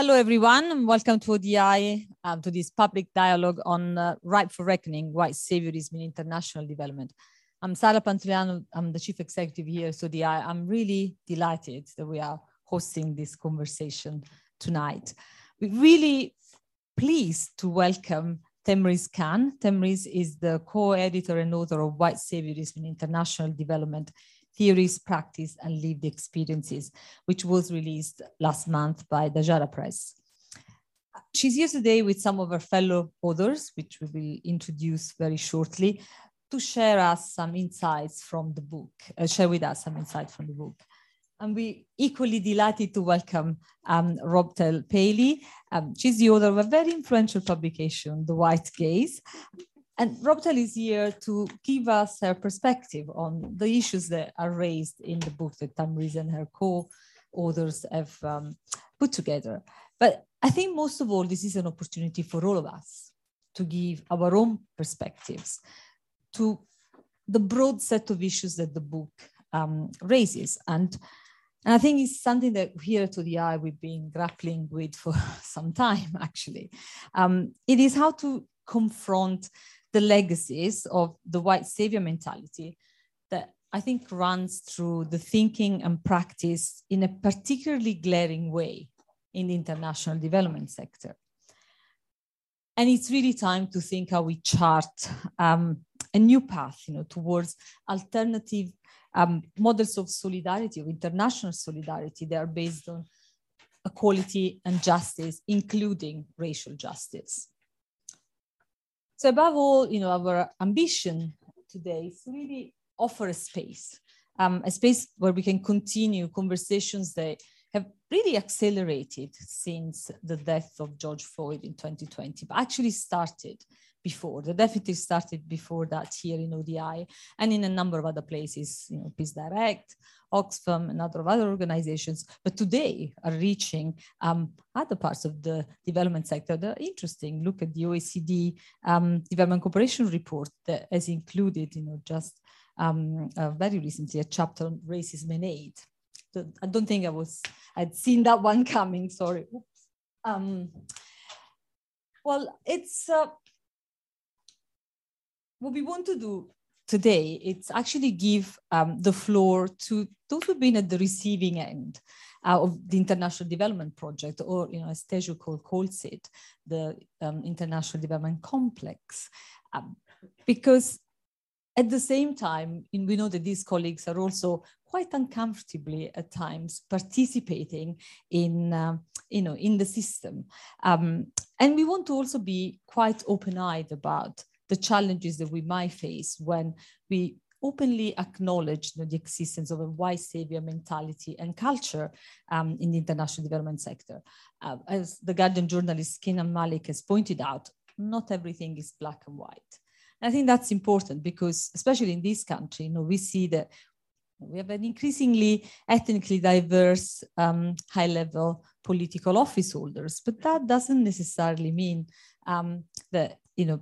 Hello, everyone, and welcome to ODI, um, to this public dialogue on uh, Ripe for Reckoning, White Saviorism in International Development. I'm Sara Pantuliano, I'm the Chief Executive here at ODI. I'm really delighted that we are hosting this conversation tonight. We're really pleased to welcome Themrise Khan. Themrise is the co-editor and author of White Saviorism in International Development, Theories, Practice, and Lived Experiences, which was released last month by Daraja Press. She's here today with some of her fellow authors, which we will introduce very shortly, to share us some insights from the book, uh, share with us some insights from the book. And we equally delighted to welcome um, Robtel Pailey. Um, she's the author of a very influential publication, The White Gaze, and Robtel is here to give us her perspective on the issues that are raised in the book that Themrise and her co-authors have um, put together. But I think most of all, this is an opportunity for all of us to give our own perspectives to the broad set of issues that the book um, raises. And, and I think it's something that here to the eye we've been grappling with for some time, actually. Um, it is how to confront the legacies of the white savior mentality that I think runs through the thinking and practice in a particularly glaring way in the international development sector. And it's really time to think how we chart um, a new path you know, towards alternative um, models of solidarity, of international solidarity that are based on equality and justice, including racial justice. So above all, you know, our ambition today is to really offer a space, um, a space where we can continue conversations that have really accelerated since the death of George Floyd in 2020, but actually started before. The deficit started before that here in ODI and in a number of other places, you know, Peace Direct, Oxfam, and other other organizations, but today are reaching um, other parts of the development sector that are interesting. Look at the OECD um, Development Cooperation Report that has included, you know, just um, uh, very recently a chapter on racism and aid. I don't think I was, I'd seen that one coming, sorry. Um, well, it's, uh, what we want to do today, it's actually give um, the floor to those who've been at the receiving end uh, of the International Development Project, or you know, as Teju calls it, the um, International Development Complex, um, because at the same time, we know that these colleagues are also quite uncomfortably at times participating in, uh, you know, in the system. Um, and we want to also be quite open-eyed about the challenges that we might face when we openly acknowledge you know, the existence of a white savior mentality and culture um, in the international development sector. Uh, as the Guardian journalist Kenan Malik has pointed out, not everything is black and white. And I think that's important because, especially in this country, you know, we see that we have an increasingly ethnically diverse um, high-level political office holders, but that doesn't necessarily mean um, that you know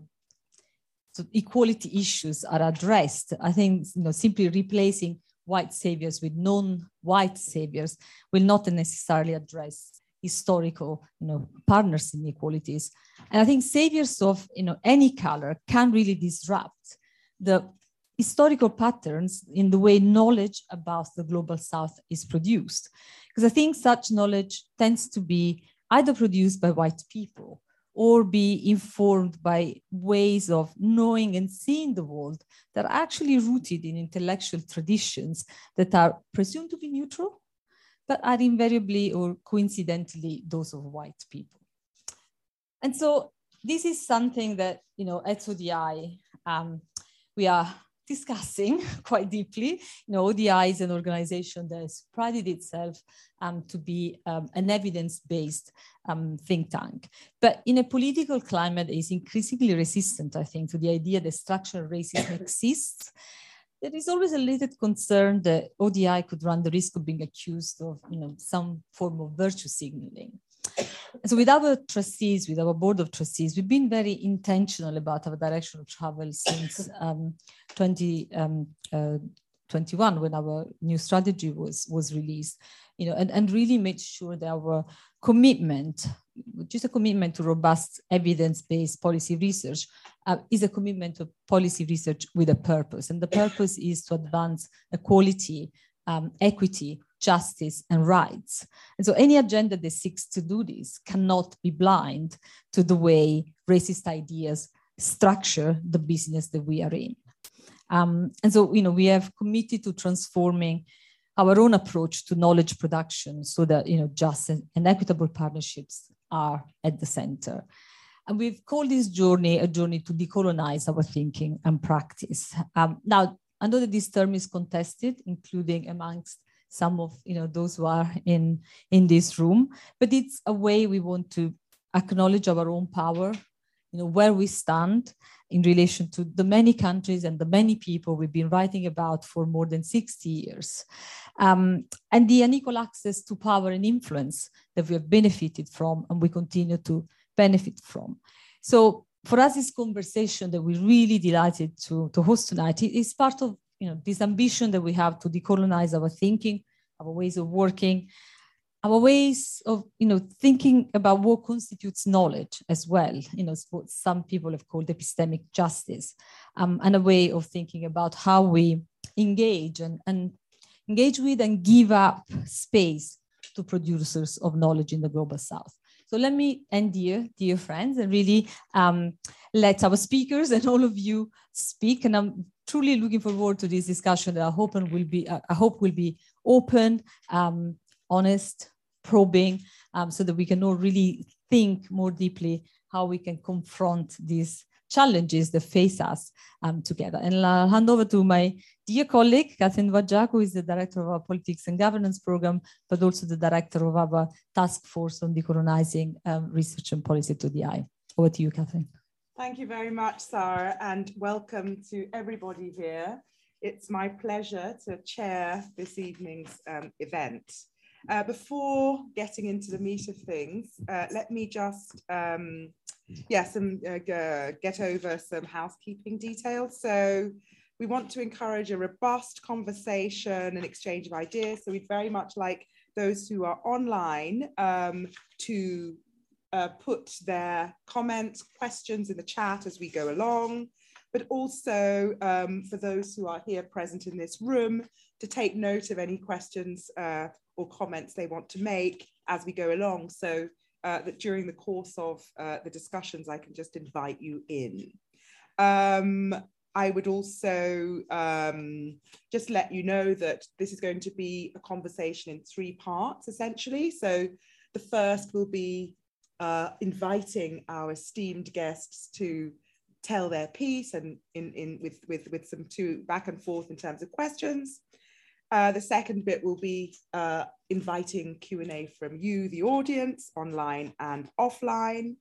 equality issues are addressed. I think you know, simply replacing white saviors with non-white saviors will not necessarily address historical you know, partners inequalities. And I think saviors of you know, any color can really disrupt the historical patterns in the way knowledge about the global south is produced. Because I think such knowledge tends to be either produced by white people or be informed by ways of knowing and seeing the world that are actually rooted in intellectual traditions that are presumed to be neutral, but are invariably or coincidentally those of white people. And so this is something that, you know, at ODI, um, we are discussing quite deeply. You know, ODI is an organization that has prided itself um, to be um, an evidence-based um, think tank. But in a political climate that is increasingly resistant, I think, to the idea that structural racism exists, there is always a little concern that ODI could run the risk of being accused of you know, some form of virtue signaling. So with our trustees, with our board of trustees, we've been very intentional about our direction of travel since um, 20, um, uh, 21 when our new strategy was was released you know and, and really made sure that our commitment just a commitment to robust evidence-based policy research uh, is a commitment to policy research with a purpose. And the purpose is to advance equality um, equity justice and rights and so any agenda that seeks to do this cannot be blind to the way racist ideas structure the business that we are in um, and so, you know, we have committed to transforming our own approach to knowledge production so that, you know, just and, equitable partnerships are at the center. And we've called this journey a journey to decolonize our thinking and practice. Um, now, I know that this term is contested, including amongst some of you know those who are in in this room, but it's a way we want to acknowledge our own power, you know, where we stand, in relation to the many countries and the many people we've been writing about for more than 60 years. Um, and the unequal access to power and influence that we have benefited from and we continue to benefit from. So for us, this conversation that we're really delighted to, to host tonight is part of you know, this ambition that we have to decolonize our thinking, our ways of working, our ways of you know thinking about what constitutes knowledge as well you know what some people have called epistemic justice um, and a way of thinking about how we engage and, and engage with and give up space to producers of knowledge in the global south. So let me end here dear friends and really um, let our speakers and all of you speak and i'm truly looking forward to this discussion that i hope will be i hope will be open um, honest, probing, um, so that we can all really think more deeply how we can confront these challenges that face us um, together. And I'll hand over to my dear colleague, Kathryn Nwajiaku, who is the director of our politics and governance program, but also the director of our task force on decolonizing um, research and policy to the eye. Over to you, Kathryn. Thank you very much, Sara, and welcome to everybody here. It's my pleasure to chair this evening's um, event. Uh, before getting into the meat of things, uh, let me just, um, yeah, some, uh, get over some housekeeping details. So we want to encourage a robust conversation and exchange of ideas. So we'd very much like those who are online um, to uh, put their comments, questions in the chat as we go along but also um, for those who are here present in this room to take note of any questions uh, or comments they want to make as we go along so uh, that during the course of uh, the discussions, I can just invite you in. Um, I would also um, just let you know that this is going to be a conversation in three parts, essentially. So the first will be uh, inviting our esteemed guests to tell their piece and in, in with, with, with some two back and forth in terms of questions. Uh, the second bit will be uh, inviting Q&A from you, the audience, online and offline.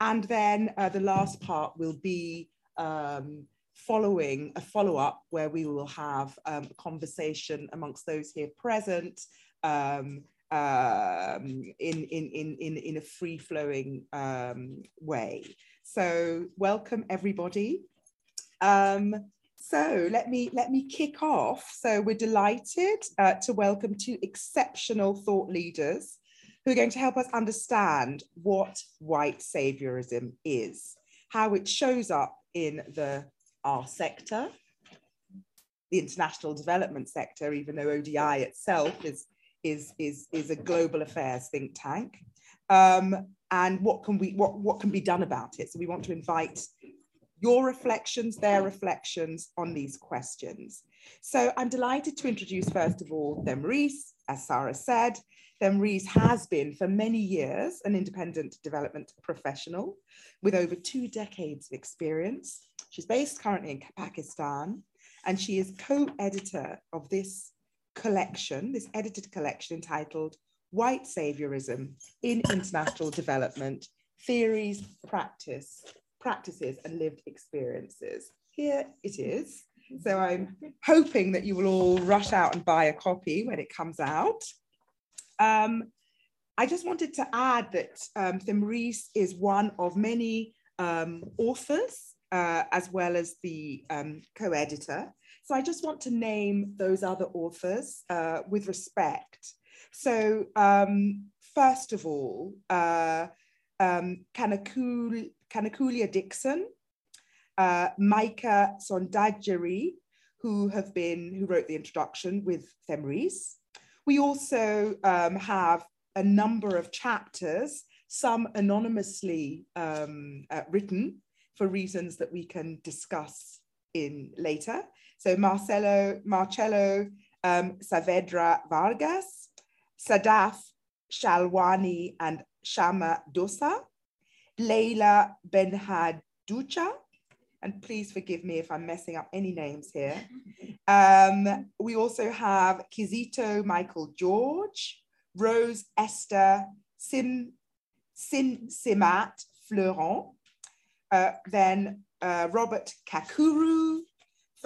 And then uh, the last part will be um, following a follow-up where we will have um, a conversation amongst those here present um, um in, in, in, in, in a free-flowing um, way. So welcome everybody. Um, so let me let me kick off. So we're delighted uh, to welcome two exceptional thought leaders who are going to help us understand what white saviorism is, how it shows up in the our sector, the international development sector, even though ODI itself is is is is a global affairs think tank, um, and what can we what what can be done about it. So we want to invite your reflections, their reflections on these questions. So I'm delighted to introduce, first of all, Themrise, as Sara said. Themrise has been for many years an independent development professional with over two decades of experience. She's based currently in Pakistan, and she is co-editor of this collection, this edited collection entitled White Saviorism in International Development, Theories, Practice, practices and lived experiences. Here it is. So I'm hoping that you will all rush out and buy a copy when it comes out. Um, I just wanted to add that um, is one of many um, authors, uh, as well as the um, co-editor. So I just want to name those other authors uh, with respect. So um, first of all, uh, um, Kanakul, Kanakulya Dickson, uh, Maïka Sondarjee, who have been, who wrote the introduction with Themrise. We also um, have a number of chapters, some anonymously um, uh, written for reasons that we can discuss in later. So Marcelo, Marcello um, Saavedra Vargas, Sadaf Shalwani and Shama Dossa, Leila Benhadjoudja, and please forgive me if I'm messing up any names here. Um, we also have Kizito Michael George, Rose Esther Sim, Sin Simat Fleuron, uh, then uh, Robert Kakuru,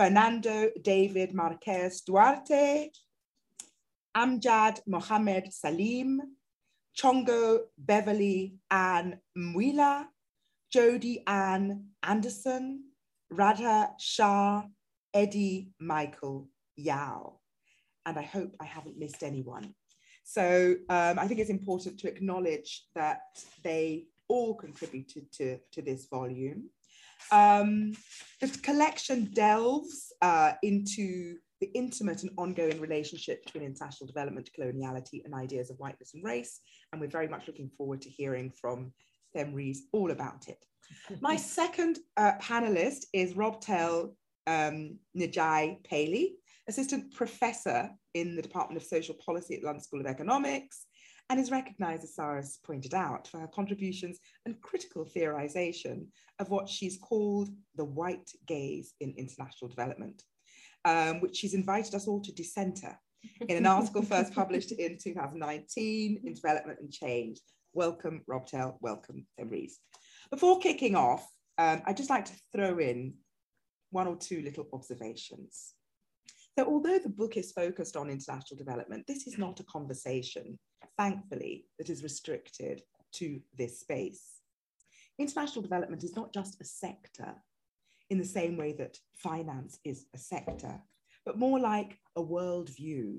Fernando David Marquez Duarte, Amjad Mohammed Salim, Chongo Beverly Ann Mwila, Jody Ann Anderson, Radha Shah, Eddie Michael Yao. And I hope I haven't missed anyone. So um, I think it's important to acknowledge that they all contributed to, to this volume. Um, the collection delves uh, into the intimate and ongoing relationship between international development, coloniality, and ideas of whiteness and race. And we're very much looking forward to hearing from Themrise all about it. My second uh, panelist is Robtel um, Neajai Pailey, assistant professor in the Department of Social Policy at London School of Economics, and is recognized, as Sara's pointed out, for her contributions and critical theorization of what she's called the white gaze in international development, um, which she's invited us all to decenter in an article first published in 2019 in Development and Change. Welcome, Robtel, welcome, Themrise. Before kicking off, um, I'd just like to throw in one or two little observations. So although the book is focused on international development, this is not a conversation, thankfully, that is restricted to this space. International development is not just a sector in the same way that finance is a sector, but more like a worldview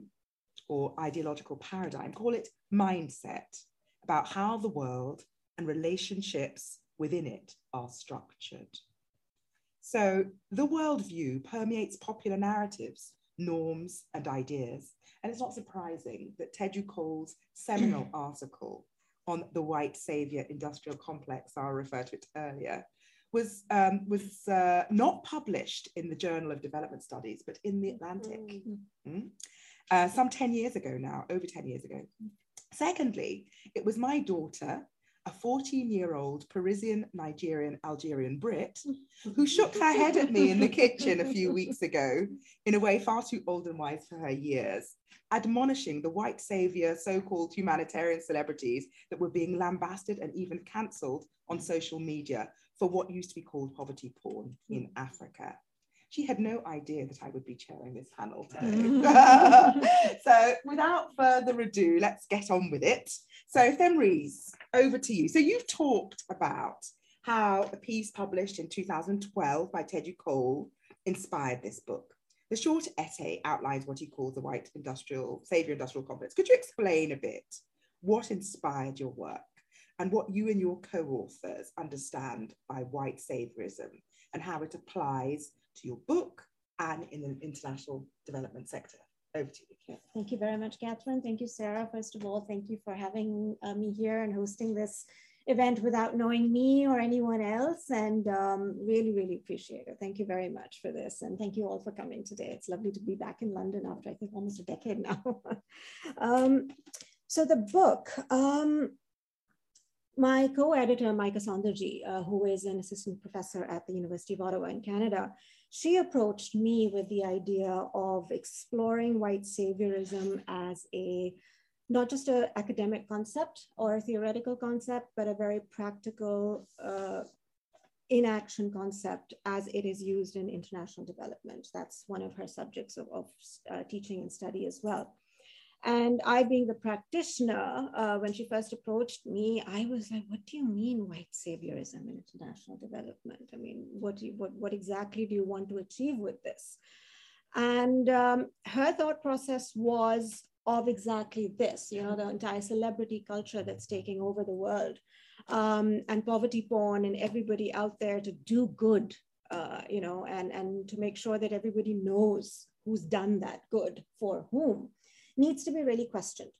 or ideological paradigm, call it mindset, about how the world and relationships within it are structured. So the worldview permeates popular narratives norms, and ideas. And it's not surprising that Teju Cole's seminal article on the white savior industrial complex—I referred to it earlier, was, um, was uh, not published in the Journal of Development Studies, but in the Atlantic, mm. Mm? Uh, some 10 years ago now, over 10 years ago. Secondly, it was my daughter a 14 year old Parisian Nigerian Algerian Brit who shook her head at me in the kitchen a few weeks ago in a way far too old and wise for her years, admonishing the white savior so called humanitarian celebrities that were being lambasted and even cancelled on social media for what used to be called poverty porn in mm-hmm. Africa she had no idea that I would be chairing this panel today. Mm. so without further ado, let's get on with it. So Themrise, over to you. So you've talked about how a piece published in 2012 by Teju Cole inspired this book. The short essay outlines what he calls the white industrial, savior industrial complex. Could you explain a bit what inspired your work and what you and your co-authors understand by white saviorism and how it applies to your book and in the international development sector. Over to you. Thank you very much, Kathryn. Thank you, Sara. First of all, thank you for having uh, me here and hosting this event without knowing me or anyone else and um, really, really appreciate it. Thank you very much for this. And thank you all for coming today. It's lovely to be back in London after I think almost a decade now. um, so the book, um, my co-editor, Maïka Sondarjee, uh, who is an assistant professor at the University of Ottawa in Canada, she approached me with the idea of exploring white saviorism as a not just an academic concept or a theoretical concept, but a very practical uh, inaction concept as it is used in international development. That's one of her subjects of, of uh, teaching and study as well. And I, being the practitioner, uh, when she first approached me, I was like, "What do you mean white saviorism in international development? I mean, what, you, what, what exactly do you want to achieve with this?" And um, her thought process was of exactly this, you know, the entire celebrity culture that's taking over the world um, and poverty porn and everybody out there to do good, uh, you know, and, and to make sure that everybody knows who's done that good for whom needs to be really questioned.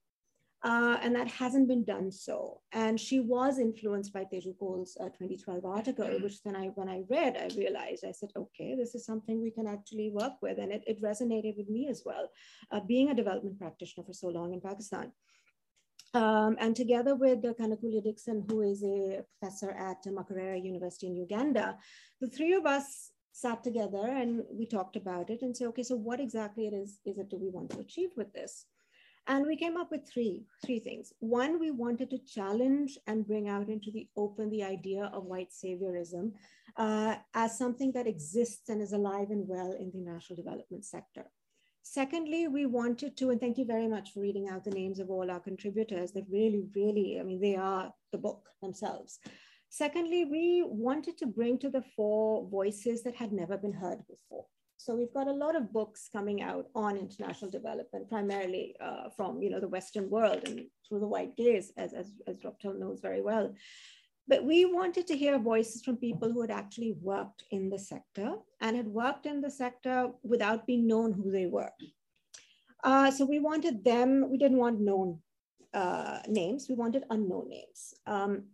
Uh, and that hasn't been done so. And she was influenced by Teju Cole's uh, 2012 article, which then I, when I read, I realized, I said, okay, this is something we can actually work with. And it, it resonated with me as well, uh, being a development practitioner for so long in Pakistan. Um, and together with uh, Kanakulya Dickson, who is a professor at Makerere University in Uganda, the three of us sat together and we talked about it and said, okay, so what exactly it is, is it do we want to achieve with this? And we came up with three, three things. One, we wanted to challenge and bring out into the open the idea of white saviorism uh, as something that exists and is alive and well in the national development sector. Secondly, we wanted to, and thank you very much for reading out the names of all our contributors that really, really, I mean, they are the book themselves. Secondly, we wanted to bring to the fore voices that had never been heard before. So we've got a lot of books coming out on international development, primarily uh, from you know the Western world and through the white gaze, as, as, as knows very well. But we wanted to hear voices from people who had actually worked in the sector and had worked in the sector without being known who they were. Uh, so we wanted them, we didn't want known uh, names, we wanted unknown names. Um,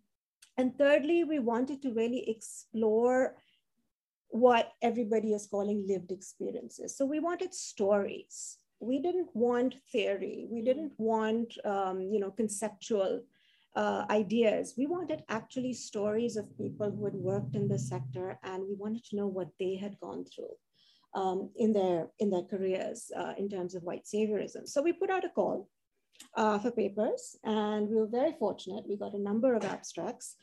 and thirdly, we wanted to really explore what everybody is calling lived experiences. So we wanted stories. We didn't want theory. We didn't want, um, you know, conceptual uh, ideas. We wanted actually stories of people who had worked in the sector, and we wanted to know what they had gone through um, in their in their careers uh, in terms of white saviorism. So we put out a call uh, for papers, and we were very fortunate. We got a number of abstracts.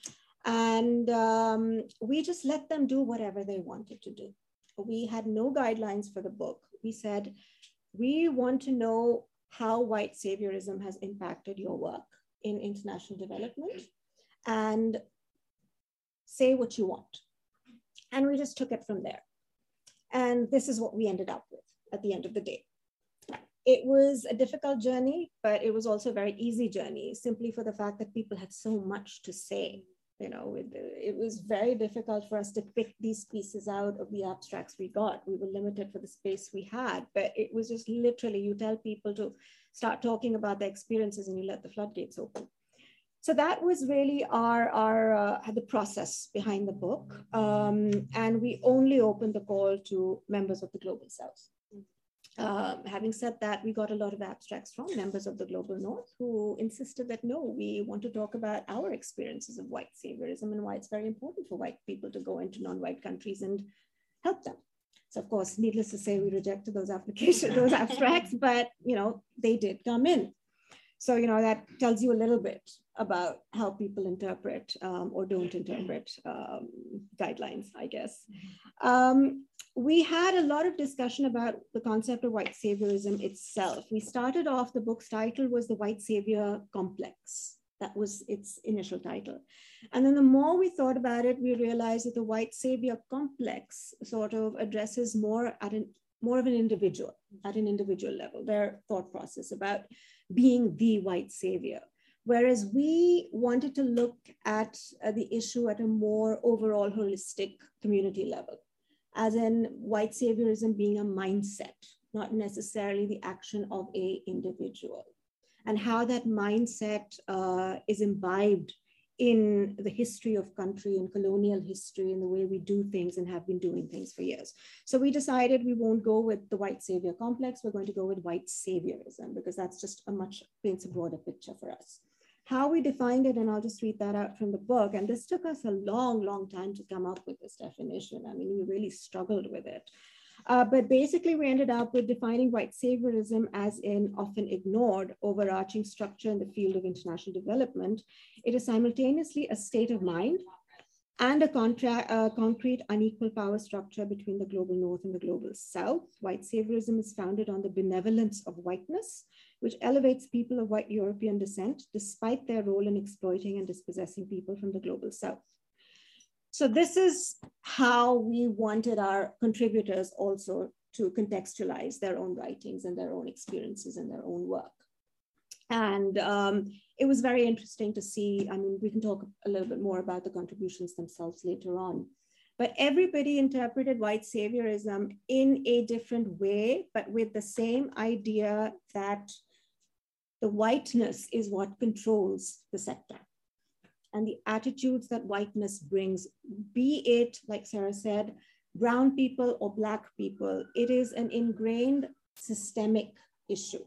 And um, we just let them do whatever they wanted to do. We had no guidelines for the book. We said, we want to know how white saviorism has impacted your work in international development and say what you want. And we just took it from there. And this is what we ended up with at the end of the day. It was a difficult journey, but it was also a very easy journey simply for the fact that people had so much to say you know it, was very difficult for us to pick these pieces out of the abstracts we got. We were limited for the space we had but it was just literally you tell people to start talking about their experiences and you let the floodgates open. So that was really our our uh, the process behind the book um, and we only opened the call to members of the global south um, having said that, we got a lot of abstracts from members of the Global North who insisted that no, we want to talk about our experiences of white saviorism and why it's very important for white people to go into non-white countries and help them. So of course, needless to say, we rejected those applications, those abstracts, but you know, they did come in. So you know that tells you a little bit about how people interpret um, or don't interpret um, guidelines, I guess. Um, we had a lot of discussion about the concept of white saviorism itself. We started off, the book's title was The White Savior Complex. That was its initial title. And then the more we thought about it, we realized that the white savior complex sort of addresses more at an more of an individual, at an individual level, their thought process about being the white savior. Whereas we wanted to look at uh, the issue at a more overall holistic community level as in white saviorism being a mindset, not necessarily the action of a individual, and how that mindset uh, is imbibed in the history of country and colonial history and the way we do things and have been doing things for years. So we decided we won't go with the white savior complex. We're going to go with white saviorism because that's just a much paints a broader picture for us how we defined it, and I'll just read that out from the book. And this took us a long, long time to come up with this definition. I mean, we really struggled with it. Uh, but basically, we ended up with defining white saviorism as an often ignored overarching structure in the field of international development. It is simultaneously a state of mind and a uh, concrete unequal power structure between the global north and the global south. White saviorism is founded on the benevolence of whiteness, which elevates people of white European descent despite their role in exploiting and dispossessing people from the global south. So this is how we wanted our contributors also to contextualize their own writings and their own experiences and their own work. And um, it was very interesting to see. I mean, we can talk a little bit more about the contributions themselves later on. But everybody interpreted white saviorism in a different way, but with the same idea that the whiteness is what controls the sector. And the attitudes that whiteness brings, be it, like Sara said, brown people or black people, it is an ingrained systemic issue.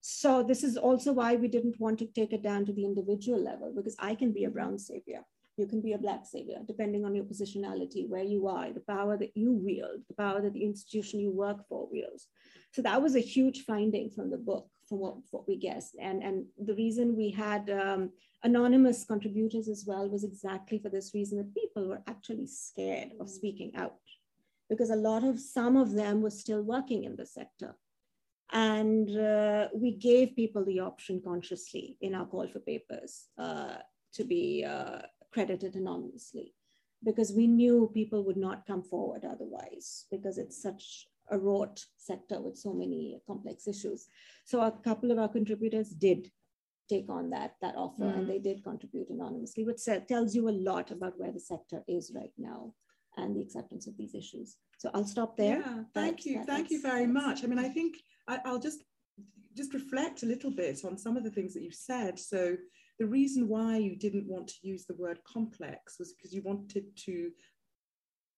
So this is also why we didn't want to take it down to the individual level, because I can be a brown savior. You can be a black savior, depending on your positionality, where you are, the power that you wield, the power that the institution you work for wields. So that was a huge finding from the book, from what, what we guessed. And, and the reason we had um, anonymous contributors as well was exactly for this reason that people were actually scared of speaking out because a lot of some of them were still working in the sector and uh, we gave people the option consciously in our call for papers uh, to be uh, credited anonymously because we knew people would not come forward otherwise because it's such a wrought sector with so many complex issues. So a couple of our contributors did take on that, that offer mm. and they did contribute anonymously, which tells you a lot about where the sector is right now and the acceptance of these issues. So I'll stop there. Yeah, thank you. Thank you very much. I mean, I think I, I'll just just reflect a little bit on some of the things that you've said. So the reason why you didn't want to use the word complex was because you wanted to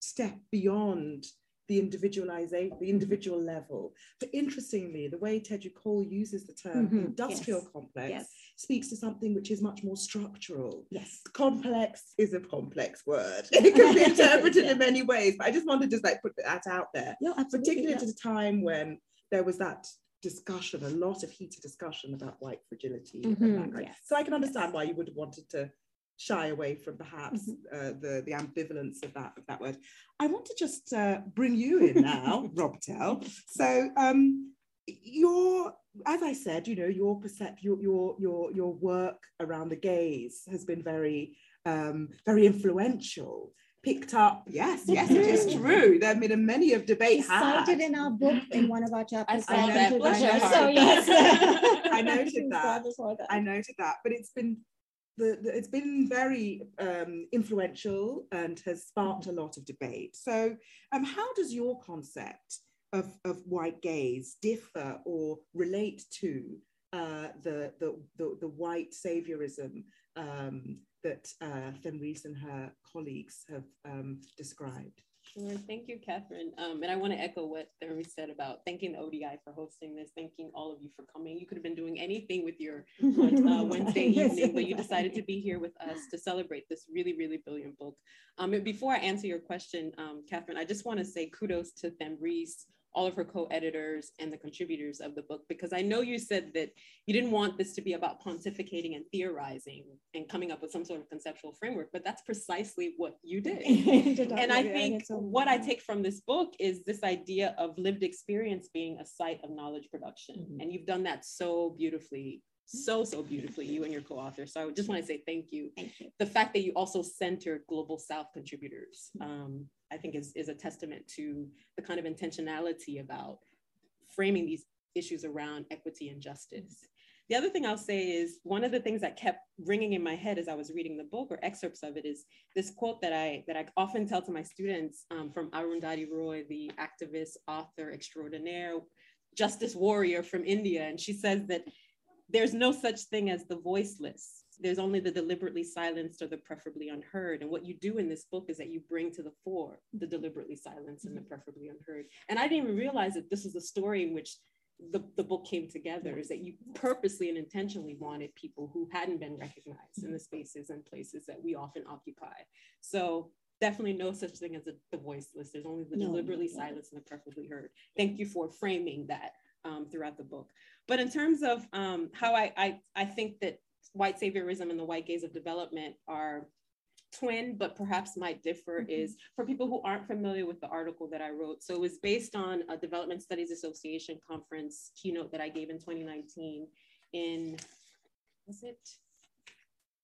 step beyond the individualization, the individual level. But interestingly, the way Teju Cole uses the term mm-hmm. industrial yes. complex yes. speaks to something which is much more structural. Yes. Complex is a complex word. It can be interpreted yeah. in many ways, but I just wanted to just like put that out there. Yeah, Particularly yeah. at a time when there was that discussion, a lot of heated discussion about white fragility. Mm-hmm, yes. So I can understand yes. why you would have wanted to shy away from perhaps mm-hmm. uh, the, the ambivalence of that, of that word. I want to just uh, bring you in now, Robtel. So um, your, as I said, you know, your percept, your, your, your, your work around the gaze has been very, um, very influential picked up. Yes, yes, it is true. There have been many of debate had. Cited in our book in one of our chapters. I, I noted, I noted, so, yes. I noted that. I noted that. But it's been the, the, it's been very um, influential and has sparked a lot of debate. So, um, how does your concept of, of white gaze differ or relate to uh, the, the, the, the, white saviorism um, that uh, Themrise and her colleagues have um, described? Sure. Thank you, Kathryn. Um, and I want to echo what Thermi said about thanking the ODI for hosting this, thanking all of you for coming. You could have been doing anything with your uh, Wednesday evening, but you decided to be here with us to celebrate this really, really brilliant book. Um, before I answer your question, um, Kathryn, I just want to say kudos to Themrise all of her co-editors and the contributors of the book because I know you said that you didn't want this to be about pontificating and theorizing and coming up with some sort of conceptual framework, but that's precisely what you did. and I think what I take from this book is this idea of lived experience being a site of knowledge production. Mm-hmm. And you've done that so beautifully so so beautifully you and your co-author so i just want to say thank you. thank you the fact that you also centered global south contributors um, i think is, is a testament to the kind of intentionality about framing these issues around equity and justice the other thing i'll say is one of the things that kept ringing in my head as i was reading the book or excerpts of it is this quote that i that i often tell to my students um, from arundhati roy the activist author extraordinaire justice warrior from india and she says that there's no such thing as the voiceless. There's only the deliberately silenced or the preferably unheard. And what you do in this book is that you bring to the fore the deliberately silenced and the preferably unheard. And I didn't even realize that this is a story in which the, the book came together is that you purposely and intentionally wanted people who hadn't been recognized in the spaces and places that we often occupy. So definitely no such thing as a, the voiceless. There's only the no, deliberately no. silenced and the preferably heard. Thank you for framing that um, throughout the book. But in terms of um, how I, I, I think that white saviorism and the white gaze of development are twin, but perhaps might differ mm-hmm. is for people who aren't familiar with the article that I wrote. So it was based on a Development Studies Association conference keynote that I gave in 2019 in, was it?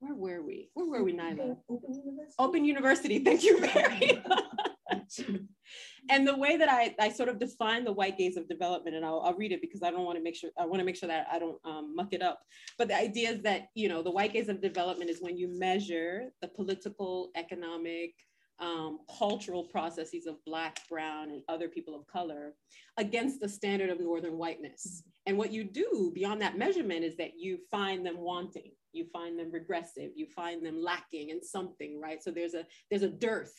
Where were we? Where were we, Nyla? Open University. Open University. Thank you, Mary. and the way that I, I sort of define the white gaze of development, and I'll, I'll read it because I don't want to make sure, I want to make sure that I don't um, muck it up. But the idea is that, you know, the white gaze of development is when you measure the political, economic, um, cultural processes of Black, Brown, and other people of color against the standard of Northern whiteness. And what you do beyond that measurement is that you find them wanting, you find them regressive, you find them lacking in something, right? So there's a there's a dearth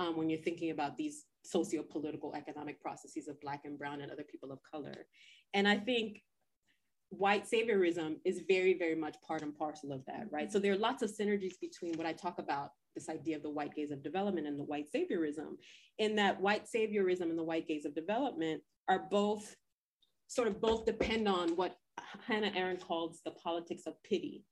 um, when you're thinking about these socio-political economic processes of Black and Brown and other people of color. And I think white saviorism is very, very much part and parcel of that, right? So there are lots of synergies between what I talk about, this idea of the white gaze of development and the white saviorism, in that white saviorism and the white gaze of development are both sort of both depend on what Hannah Arendt calls the politics of pity.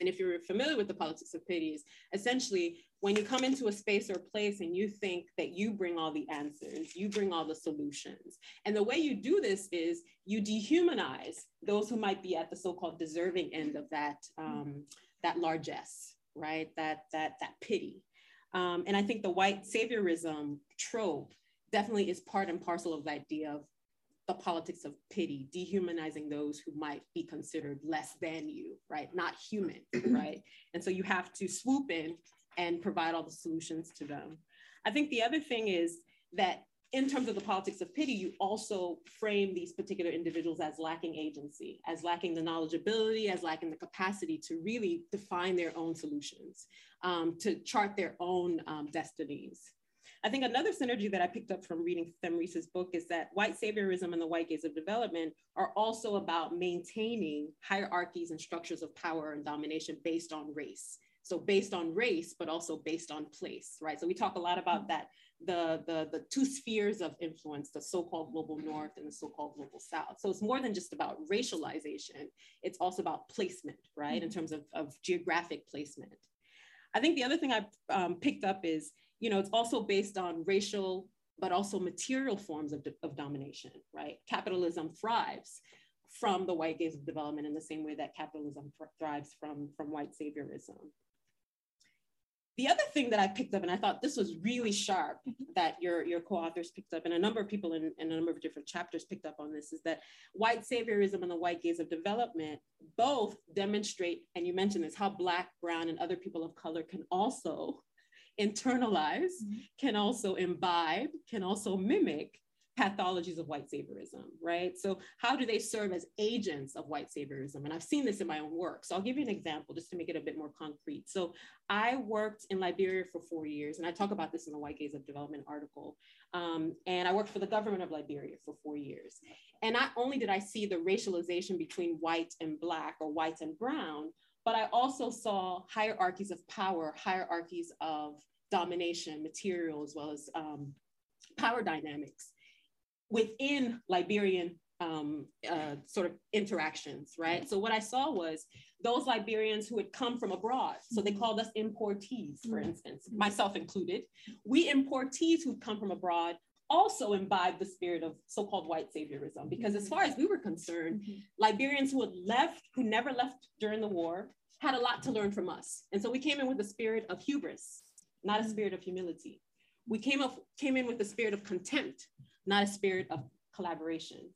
And if you're familiar with the politics of pity, is essentially when you come into a space or place and you think that you bring all the answers, you bring all the solutions. And the way you do this is you dehumanize those who might be at the so-called deserving end of that, um, that largesse, right? That, that, that pity. Um, and I think the white saviorism trope definitely is part and parcel of the idea of the politics of pity, dehumanizing those who might be considered less than you, right? Not human, right? And so you have to swoop in and provide all the solutions to them. I think the other thing is that in terms of the politics of pity, you also frame these particular individuals as lacking agency, as lacking the knowledgeability, as lacking the capacity to really define their own solutions, um, to chart their own um, destinies. I think another synergy that I picked up from reading Themrise's book is that white saviorism and the white gaze of development are also about maintaining hierarchies and structures of power and domination based on race. So based on race, but also based on place, right? So we talk a lot about that, the, the, the two spheres of influence, the so-called global north and the so-called global south. So it's more than just about racialization, it's also about placement, right? In terms of, of geographic placement. I think the other thing I um, picked up is you know, it's also based on racial, but also material forms of, of domination, right? Capitalism thrives from the white gaze of development in the same way that capitalism thrives from, from white saviorism. The other thing that I picked up, and I thought this was really sharp mm-hmm. that your, your co-authors picked up, and a number of people in, in a number of different chapters picked up on this, is that white saviorism and the white gaze of development both demonstrate, and you mentioned this, how Black, Brown, and other people of color can also internalize, mm-hmm. can also imbibe, can also mimic pathologies of white saviorism, right? So how do they serve as agents of white saviorism? And I've seen this in my own work. So I'll give you an example just to make it a bit more concrete. So I worked in Liberia for four years, and I talk about this in the White Gaze of Development article. Um, and I worked for the government of Liberia for four years. And not only did I see the racialization between white and black or white and brown, but I also saw hierarchies of power, hierarchies of domination, material, as well as um, power dynamics within Liberian um, uh, sort of interactions, right? So what I saw was those Liberians who had come from abroad. So they called us importees, for instance, myself included. We importees who've come from abroad also imbibed the spirit of so-called white saviorism because as far as we were concerned, mm-hmm. Liberians who had left, who never left during the war, had a lot to learn from us. And so we came in with a spirit of hubris, not a spirit of humility. We came up came in with a spirit of contempt, not a spirit of collaboration.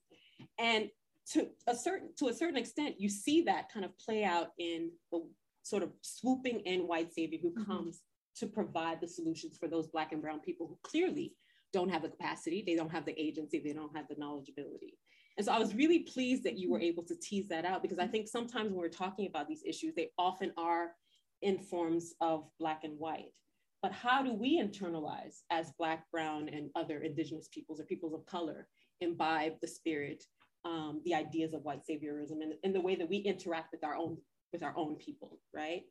And to a certain to a certain extent, you see that kind of play out in the sort of swooping in white savior who mm-hmm. comes to provide the solutions for those black and brown people who clearly don't have the capacity, they don't have the agency, they don't have the knowledgeability. And so I was really pleased that you were able to tease that out because I think sometimes when we're talking about these issues, they often are in forms of Black and white. But how do we internalize as Black, Brown, and other Indigenous peoples or peoples of color imbibe the spirit, um, the ideas of white saviorism, and, and the way that we interact with our own with our own people, right?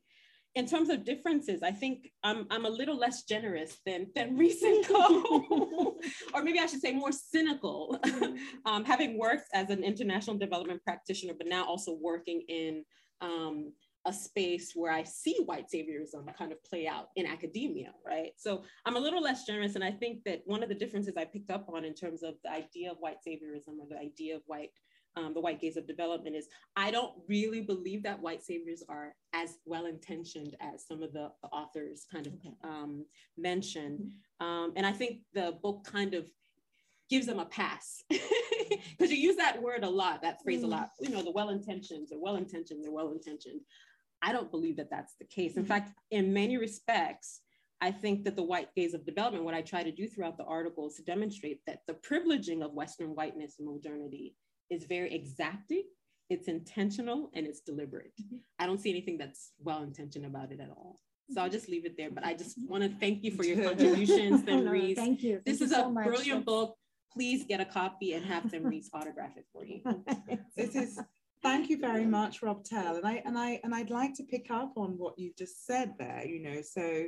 in terms of differences, I think I'm, I'm a little less generous than, than recent co, or maybe I should say more cynical, um, having worked as an international development practitioner, but now also working in um, a space where I see white saviorism kind of play out in academia, right? So I'm a little less generous. And I think that one of the differences I picked up on in terms of the idea of white saviorism or the idea of white um, the white gaze of development is I don't really believe that white saviors are as well intentioned as some of the authors kind of okay. um, mentioned. Mm-hmm. Um, and I think the book kind of gives them a pass because you use that word a lot, that phrase mm. a lot. You know, the well intentioned, they're well intentioned, they're well intentioned. I don't believe that that's the case. In mm. fact, in many respects, I think that the white gaze of development, what I try to do throughout the article is to demonstrate that the privileging of Western whiteness and modernity is very exacting, it's intentional, and it's deliberate. Mm-hmm. I don't see anything that's well intentioned about it at all. So I'll just leave it there. But I just want to thank you for your contributions, Then no, Thank you. This thank is you a so brilliant book. Please get a copy and have Themrise autograph it for you. this is thank you very much, Robtel. And I and I and I'd like to pick up on what you've just said there. You know, so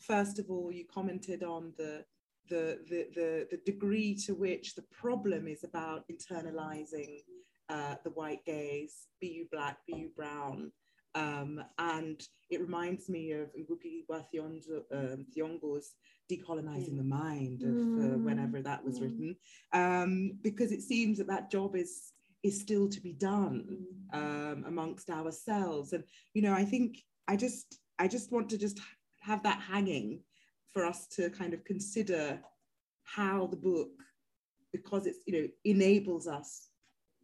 first of all, you commented on the the, the, the, the degree to which the problem is about internalizing uh, the white gaze, be you black, be you brown. Um, and it reminds me of Ngugi wa um, Thiong'o's Decolonizing mm. the Mind of uh, whenever that was mm. written, um, because it seems that that job is is still to be done mm. um, amongst ourselves. And you know, I think I just I just want to just have that hanging for us to kind of consider how the book, because it's, you know, enables us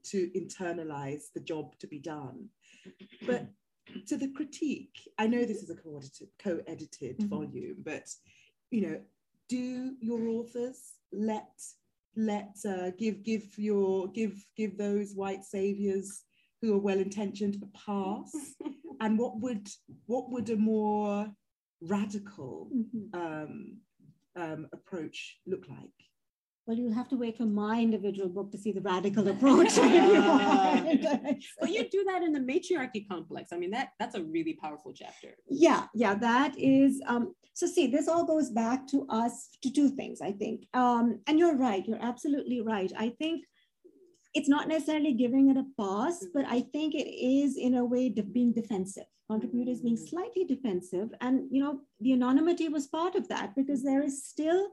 to internalize the job to be done. But to the critique, I know this is a co-edited, co-edited mm-hmm. volume, but you know, do your authors let let uh, give give your give give those white saviors who are well intentioned a pass? and what would what would a more radical mm-hmm. um, um, approach look like? Well, you'll have to wait for my individual book to see the radical approach. well, you do that in the matriarchy complex. I mean, that that's a really powerful chapter. Yeah, yeah, that is. Um, so see, this all goes back to us to two things, I think. Um, and you're right. You're absolutely right. I think it's not necessarily giving it a pass, but I think it is in a way de- being defensive contributors being mm. slightly defensive. And, you know, the anonymity was part of that because there is still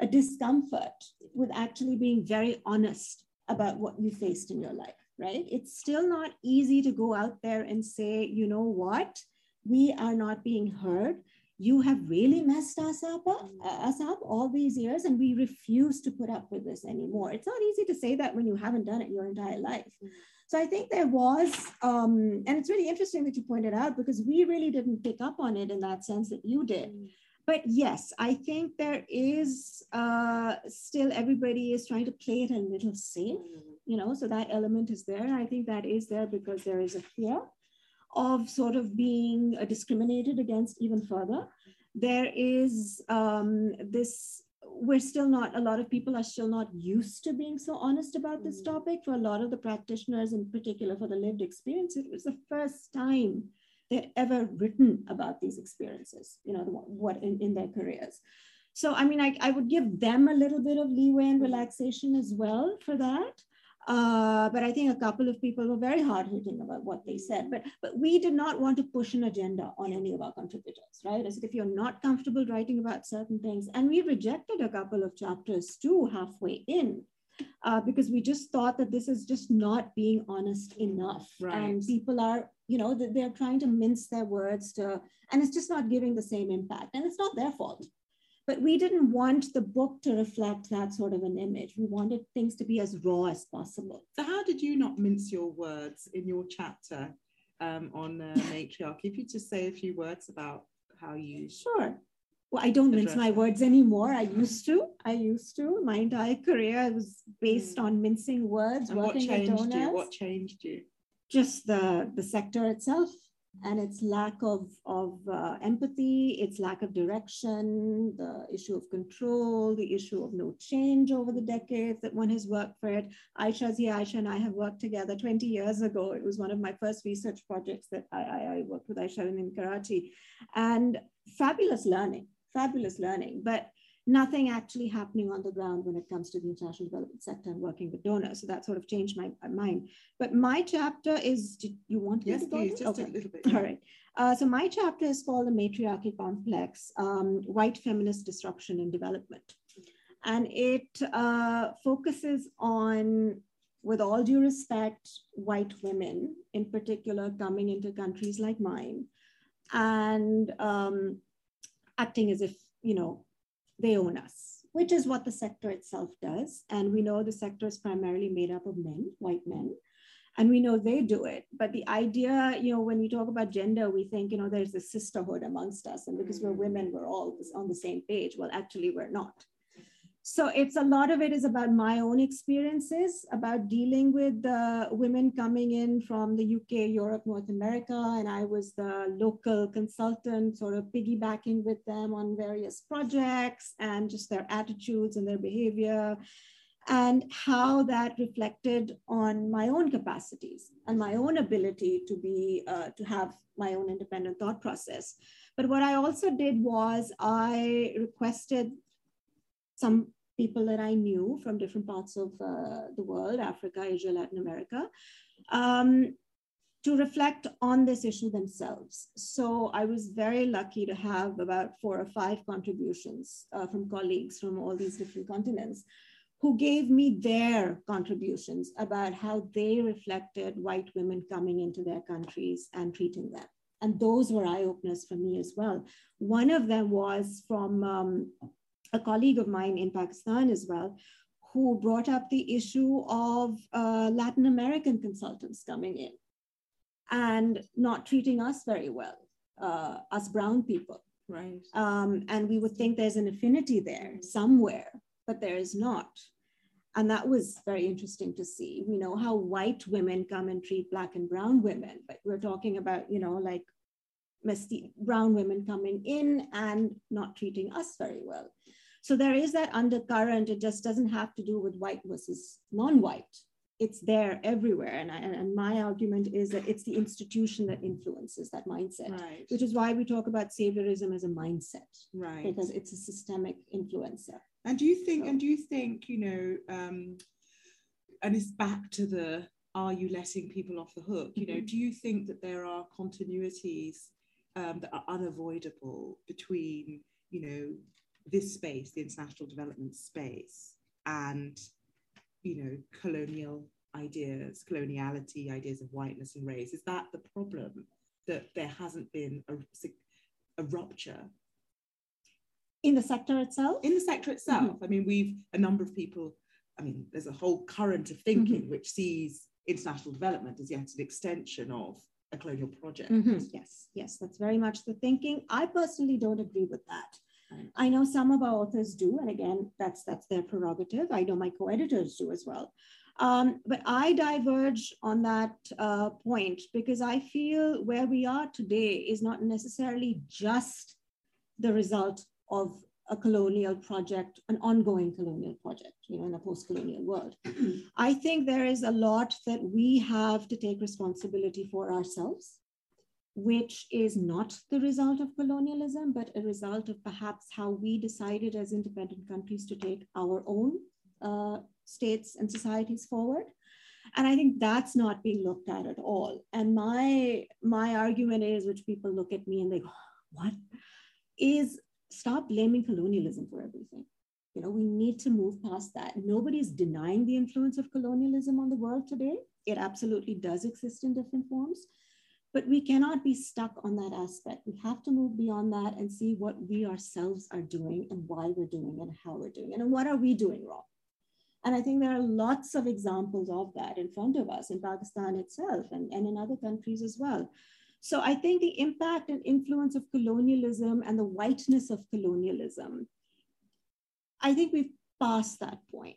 a discomfort with actually being very honest about what you faced in your life, right? It's still not easy to go out there and say, you know what, we are not being heard. You have really messed us up, uh, us up all these years, and we refuse to put up with this anymore. It's not easy to say that when you haven't done it your entire life. So I think there was, um, and it's really interesting that you pointed out because we really didn't pick up on it in that sense that you did. But yes, I think there is uh, still everybody is trying to play it a little safe, mm. you know, so that element is there. I think that is there because there is a fear of sort of being uh, discriminated against even further. There is um, this we're still not, a lot of people are still not used to being so honest about this mm. topic. For a lot of the practitioners, in particular for the lived experience, it was the first time they'd ever written about these experiences, you know, what in, in their careers. So, I mean, I, I would give them a little bit of leeway and relaxation as well for that. Uh, but I think a couple of people were very hard hitting about what they said. But but we did not want to push an agenda on any of our contributors, right? As if you're not comfortable writing about certain things, and we rejected a couple of chapters too halfway in. Uh, because we just thought that this is just not being honest enough, right. and people are, you know, they're trying to mince their words to, and it's just not giving the same impact, and it's not their fault but we didn't want the book to reflect that sort of an image. We wanted things to be as raw as possible. So, how did you not mince your words in your chapter um, on uh, matriarchy? If you just say a few words about how you. Sure. Well, I don't mince my words anymore. I used to. I used to. My entire career was based mm. on mincing words, and working what changed at donuts. You? What changed you? Just the the sector itself and its lack of, of uh, empathy, its lack of direction, the issue of control, the issue of no change over the decades that one has worked for it. Aisha's here, Aisha and I have worked together 20 years ago. It was one of my first research projects that I, I, I worked with Aisha in Karachi. And fabulous learning, fabulous learning. But nothing actually happening on the ground when it comes to the international development sector and working with donors. So that sort of changed my, mind. But my chapter is, did you want yes, to please, just okay. a little bit. All right. Uh, so my chapter is called The Matriarchy Complex, um, White Feminist Disruption and Development. And it uh, focuses on with all due respect, white women in particular coming into countries like mine and um, acting as if, you know, they own us, which is what the sector itself does. And we know the sector is primarily made up of men, white men and we know they do it. But the idea you know when we talk about gender we think you know there's a sisterhood amongst us. And because we're mm-hmm. women we're all on the same page. Well actually we're not so it's a lot of it is about my own experiences about dealing with the women coming in from the uk europe north america and i was the local consultant sort of piggybacking with them on various projects and just their attitudes and their behavior and how that reflected on my own capacities and my own ability to be uh, to have my own independent thought process. But what i also did was i requested some people that i knew from different parts of uh, the world africa asia latin america um, to reflect on this issue themselves. So I was very lucky to have about four or five contributions uh, from colleagues from all these different continents who gave me their contributions about how they reflected white women coming into their countries and treating them. And those were eye openers for me as well. One of them was from um, a colleague of mine in Pakistan as well, who brought up the issue of uh, Latin American consultants coming in and not treating us very well, uh, us brown people. Right. Um, and we would think there's an affinity there somewhere, but there is not. And that was very interesting to see. We know how white women come and treat black and brown women, but we're talking about, you know, like mesti- brown women coming in and not treating us very well. So there is that undercurrent. It just doesn't have to do with white versus non-white. It's there everywhere. And, I, and my argument is that it's the institution that influences that mindset, Right. which is why we talk about saviorism as a mindset, Right. because it's a systemic influencer. And do you think, So- and do you think, you know, um, and it's back to the are you letting people off the hook? You know, Mhm. do you think that there are continuities um, that are unavoidable between, you know, this space, the international development space, and, you know, colonial ideas, coloniality, ideas of whiteness and race? Is that the problem that there hasn't been a, a rupture In the sector itself? in the sector itself. I mean, we've a number of people. I mean, there's a whole current of thinking which sees international development as yet an extension of a colonial project. Mhm. Yes, yes, that's very much the thinking. I personally don't agree with that. I know some of our authors do, and again, that's that's their prerogative. I know my co-editors do as well. Um, but I diverge on that uh, point because I feel where we are today is not necessarily just the result of a colonial project, an ongoing colonial project, you know, in a post-colonial world. I think there is a lot that we have to take responsibility for ourselves, which is not the result of colonialism, but a result of perhaps how we decided as independent countries to take our own uh, states and societies forward. And I think that's not being looked at at all. And my my argument is, which people look at me and they go, "What?" is stop blaming colonialism for everything. You know, we need to move past that. Nobody's denying the influence of colonialism on the world today. It absolutely does exist in different forms, but we cannot be stuck on that aspect. We have to move beyond that and see what we ourselves are doing and why we're doing it and how we're doing it and what are we doing wrong. And I think there are lots of examples of that in front of us in Pakistan itself and, and in other countries as well. So I think the impact and influence of colonialism and the whiteness of colonialism, I think we've passed that point.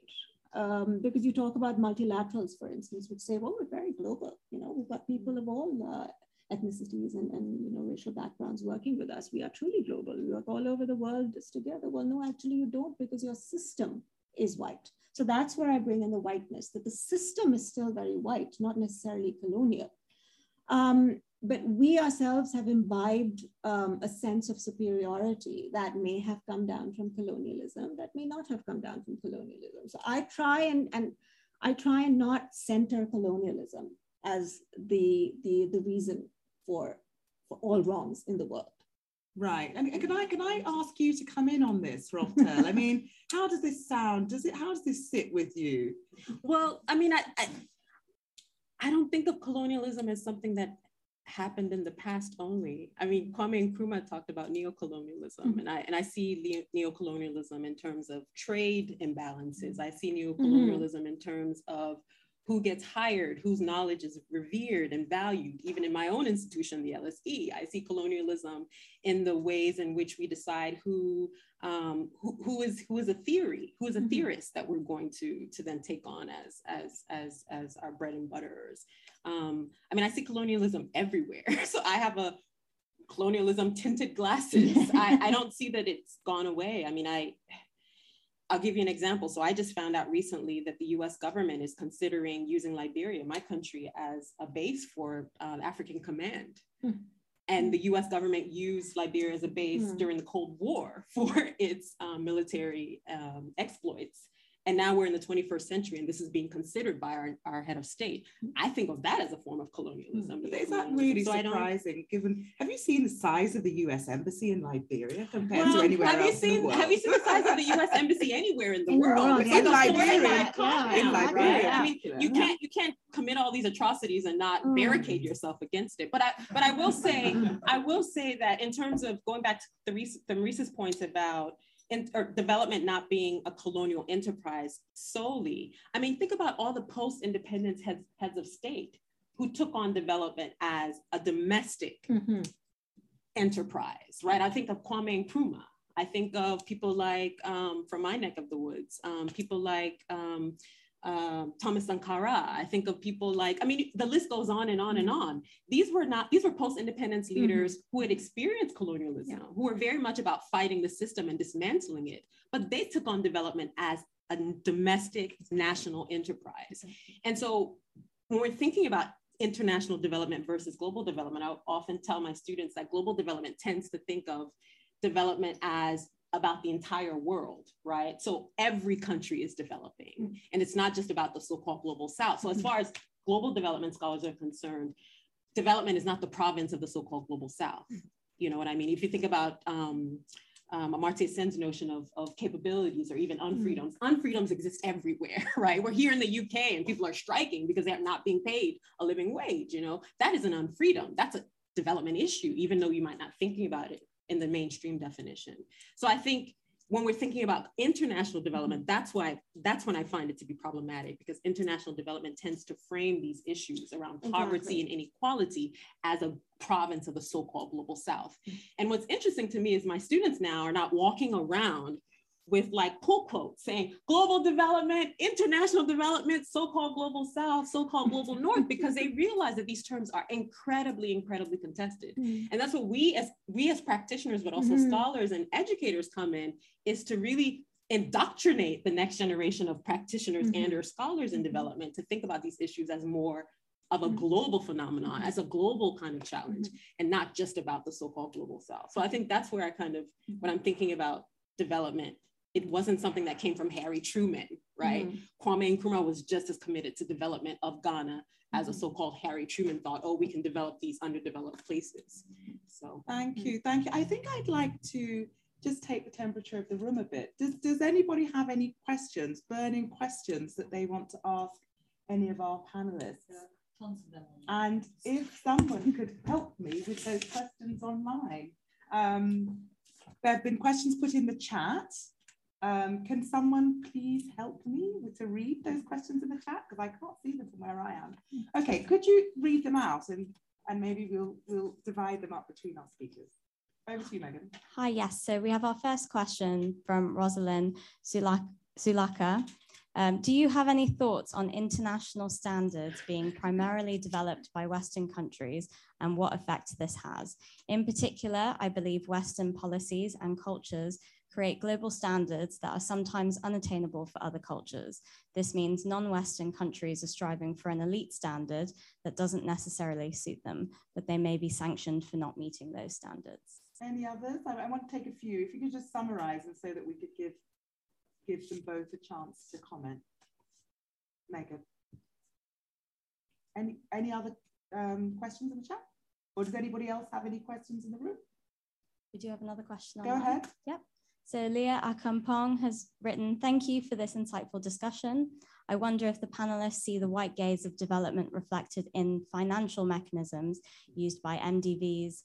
Um, because you talk about multilaterals, for instance, which say, well, we're very global. You know, we've got people of all uh, ethnicities and, and you know racial backgrounds working with us. We are truly global. We work all over the world just together. Well, no, actually, you don't because your system is white. So that's where I bring in the whiteness, that the system is still very white, not necessarily colonial. Um, but we ourselves have imbibed um, a sense of superiority that may have come down from colonialism, that may not have come down from colonialism. So I try and, and I try and not center colonialism as the, the, the reason for, for all wrongs in the world. Right. And can I can I ask you to come in on this, Robtel? I mean, how does this sound? Does it how does this sit with you? Well, I mean, I, I I don't think of colonialism as something that happened in the past only. I mean, Kwame Nkrumah talked about neocolonialism, mm-hmm. and I and I see neocolonialism in terms of trade imbalances. I see neocolonialism mm-hmm. in terms of who gets hired, whose knowledge is revered and valued. Even in my own institution, the LSE, I see colonialism in the ways in which we decide who um, who, who is who is a theory, who is a mm-hmm. theorist that we're going to to then take on as as as as our bread and butters. Um, I mean, I see colonialism everywhere. So I have a colonialism tinted glasses. I, I don't see that it's gone away. I mean, I I'll give you an example. So I just found out recently that the US government is considering using Liberia, my country, as a base for uh, African Command. Hmm. And the US government used Liberia as a base hmm. during the Cold War for its um, military um, exploits. And now we're in the 21st century, and this is being considered by our, our head of state. I think of that as a form of colonialism. Mm. Is that really so surprising? Given, have you seen the size of the U.S. embassy in Liberia compared well, to anywhere have else you seen, in the world? Have you seen the size of the U.S. embassy anywhere in the in world? world. In Liberia. Yeah, in Liberia. I mean, you can't you can't commit all these atrocities and not mm. barricade yourself against it. But I but I will say I will say that in terms of going back to the the Maurice's points about in, or development not being a colonial enterprise solely. I mean, think about all the post-independence heads, heads of state who took on development as a domestic mm-hmm. enterprise, right? I think of Kwame Nkrumah. I think of people like um, from my neck of the woods, um, people like um, um, Thomas Sankara. I think of people like, I mean, the list goes on and on and mm-hmm. on. These were not, these were post-independence mm-hmm. leaders mm-hmm. who had experienced colonialism, yeah. who were very much about fighting the system and dismantling it. But they took on development as a domestic national enterprise. And so when we're thinking about international development versus global development, I often tell my students that global development tends to think of development as about the entire world, right? So every country is developing, mm-hmm. and it's not just about the so-called global south. So as mm-hmm. far as global development scholars are concerned, development is not the province of the so-called global south. Mm-hmm. You know what I mean? If you think about um, um, Amartya Sen's notion of, of capabilities or even unfreedoms. Mm. Unfreedoms exist everywhere, right? We're here in the UK and people are striking because they're not being paid a living wage, you know? That is an unfreedom. That's a development issue, even though you might not thinking about it in the mainstream definition. So I think when we're thinking about international development, that's why that's when I find it to be problematic because international development tends to frame these issues around poverty exactly. and inequality as a province of the so-called global south. And what's interesting to me is my students now are not walking around with like pull quotes saying global development, international development, so-called global south, so-called global north, because they realize that these terms are incredibly, incredibly contested. Mm. And that's what we as we as practitioners, but also mm. scholars and educators come in, is to really indoctrinate the next generation of practitioners mm-hmm. and or scholars in mm-hmm. development to think about these issues as more of a mm-hmm. global phenomenon, as a global kind of challenge, and not just about the so-called global south. So I think that's where I kind of, when I'm thinking about development, it wasn't something that came from Harry Truman, right? Mm-hmm. Kwame Nkrumah was just as committed to development of Ghana as a mm-hmm. so-called Harry Truman thought, oh, we can develop these underdeveloped places. So thank you, thank you. I think I'd like to just take the temperature of the room a bit. Does, does anybody have any questions, burning questions that they want to ask any of our panelists? Tons of them. And if someone could help me with those questions online. Um, there have been questions put in the chat. Um, can someone please help me to read those questions in the chat? Because I can't see them from where I am. Okay, could you read them out and, and maybe we'll, we'll divide them up between our speakers. Over to you, Megan. Hi, yes. So we have our first question from Rosalind Sulaka. Um, do you have any thoughts on international standards being primarily developed by Western countries and what effect this has? In particular, I believe Western policies and cultures create global standards that are sometimes unattainable for other cultures. This means non-Western countries are striving for an elite standard that doesn't necessarily suit them, but they may be sanctioned for not meeting those standards. Any others? I, I want to take a few. If you could just summarize and so that we could give, give them both a chance to comment. Megan. Any, any other um, questions in the chat? Or does anybody else have any questions in the room? We do have another question. Go ahead. Yep. So Leah Akampong has written, thank you for this insightful discussion. I wonder if the panelists see the white gaze of development reflected in financial mechanisms used by MDBs,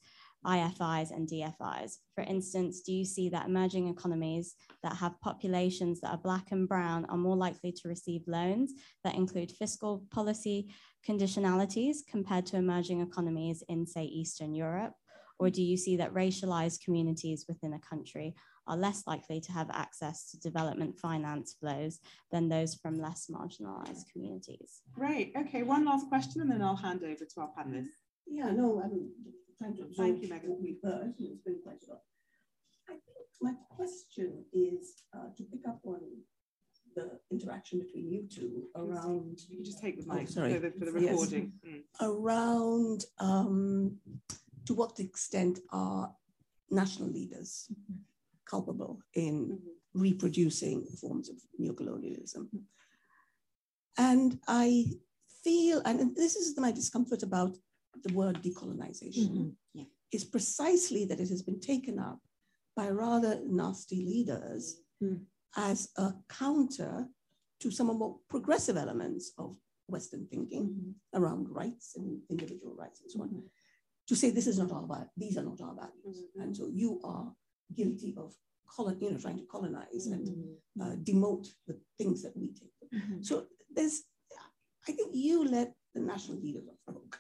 IFIs and DFIs. For instance, do you see that emerging economies that have populations that are black and brown are more likely to receive loans that include fiscal policy conditionalities compared to emerging economies in, say, Eastern Europe? Or do you see that racialized communities within a country are less likely to have access to development finance flows than those from less marginalized communities? Great. Okay, one last question and then I'll hand over to our panelists. Yeah, no, I'm trying to Thank you, Megan. we've heard. It's been quite a lot. I think my question is uh, to pick up on the interaction between you two around You can just take the Oh, mic sorry. so that for the Yes. recording. Mm. around um, to what extent are national leaders culpable in reproducing forms of neocolonialism. And I feel, and this is my discomfort about the word decolonization, mm-hmm. Yeah. is precisely that it has been taken up by rather nasty leaders Mm. as a counter to some of the more progressive elements of Western thinking mm-hmm. around rights and individual rights and so on. Mm-hmm. To say this is not our value, these are not our values. And so you are guilty of colon, you know, trying to colonize and uh, demote the things that we take. So there's, I think you let the national leaders off the hook.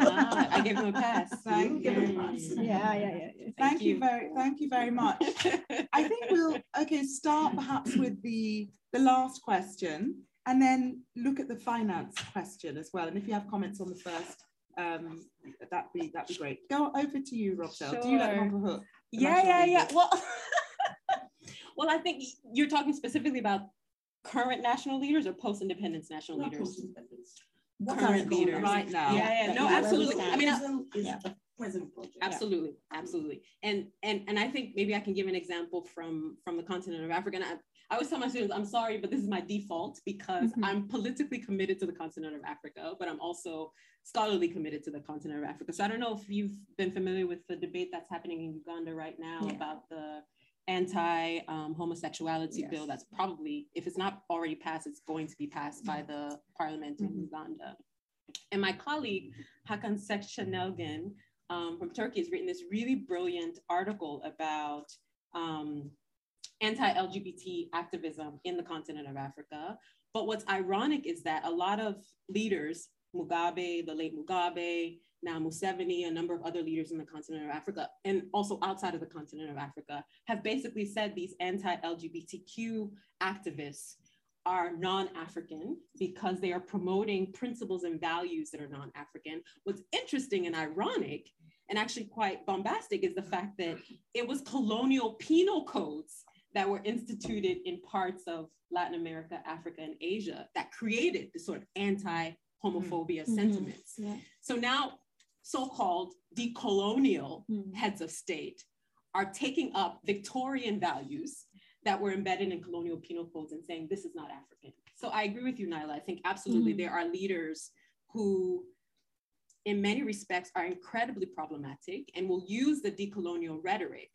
Ah, I gave them a pass. Thank Give them a you. pass. Yeah, yeah, yeah. yeah. Thank you you. very, thank you very much. I think we'll okay start perhaps with the the last question and then look at the finance question as well. And if you have comments on the first, um, that'd be that'd be great. Go over to you, Rochelle. Do you let them off the hook? yeah, yeah, yeah. leaders? Well, well, I think you're talking specifically about current national leaders or post-independence national Not leaders. post-independence. Current are leaders. Right now. Yeah, yeah, no, absolutely. I mean, I- colonialism present project. absolutely absolutely and and and i think maybe i can give an example from from the continent of africa and i, I always tell my students i'm sorry but this is my default because Mhm. i'm politically committed to the continent of africa but i'm also scholarly committed to the continent of africa so i don't know if you've been familiar with the debate that's happening in uganda right now Yeah. about the anti um, homosexuality Yes. bill that's probably if it's not already passed it's going to be passed by the parliament in Mhm. uganda and my colleague hakan Seckinelgin um, from Turkey has written this really brilliant article about um, anti-LGBT activism in the continent of Africa. But what's ironic is that a lot of leaders, Mugabe, the late Mugabe, now Museveni, a number of other leaders in the continent of Africa, and also outside of the continent of Africa, have basically said these anti-LGBTQ activists are non-African because they are promoting principles and values that are non-African. What's interesting and ironic and actually quite bombastic is the fact that it was colonial penal codes that were instituted in parts of Latin America, Africa, and Asia that created this sort of anti-homophobia Mhm. sentiments. Yeah. So now so-called decolonial Mm. heads of state are taking up Victorian values that were embedded in colonial penal codes and saying this is not African. So I agree with you, Nyla. I think absolutely Mhm. there are leaders who, in many respects, are incredibly problematic and will use the decolonial rhetoric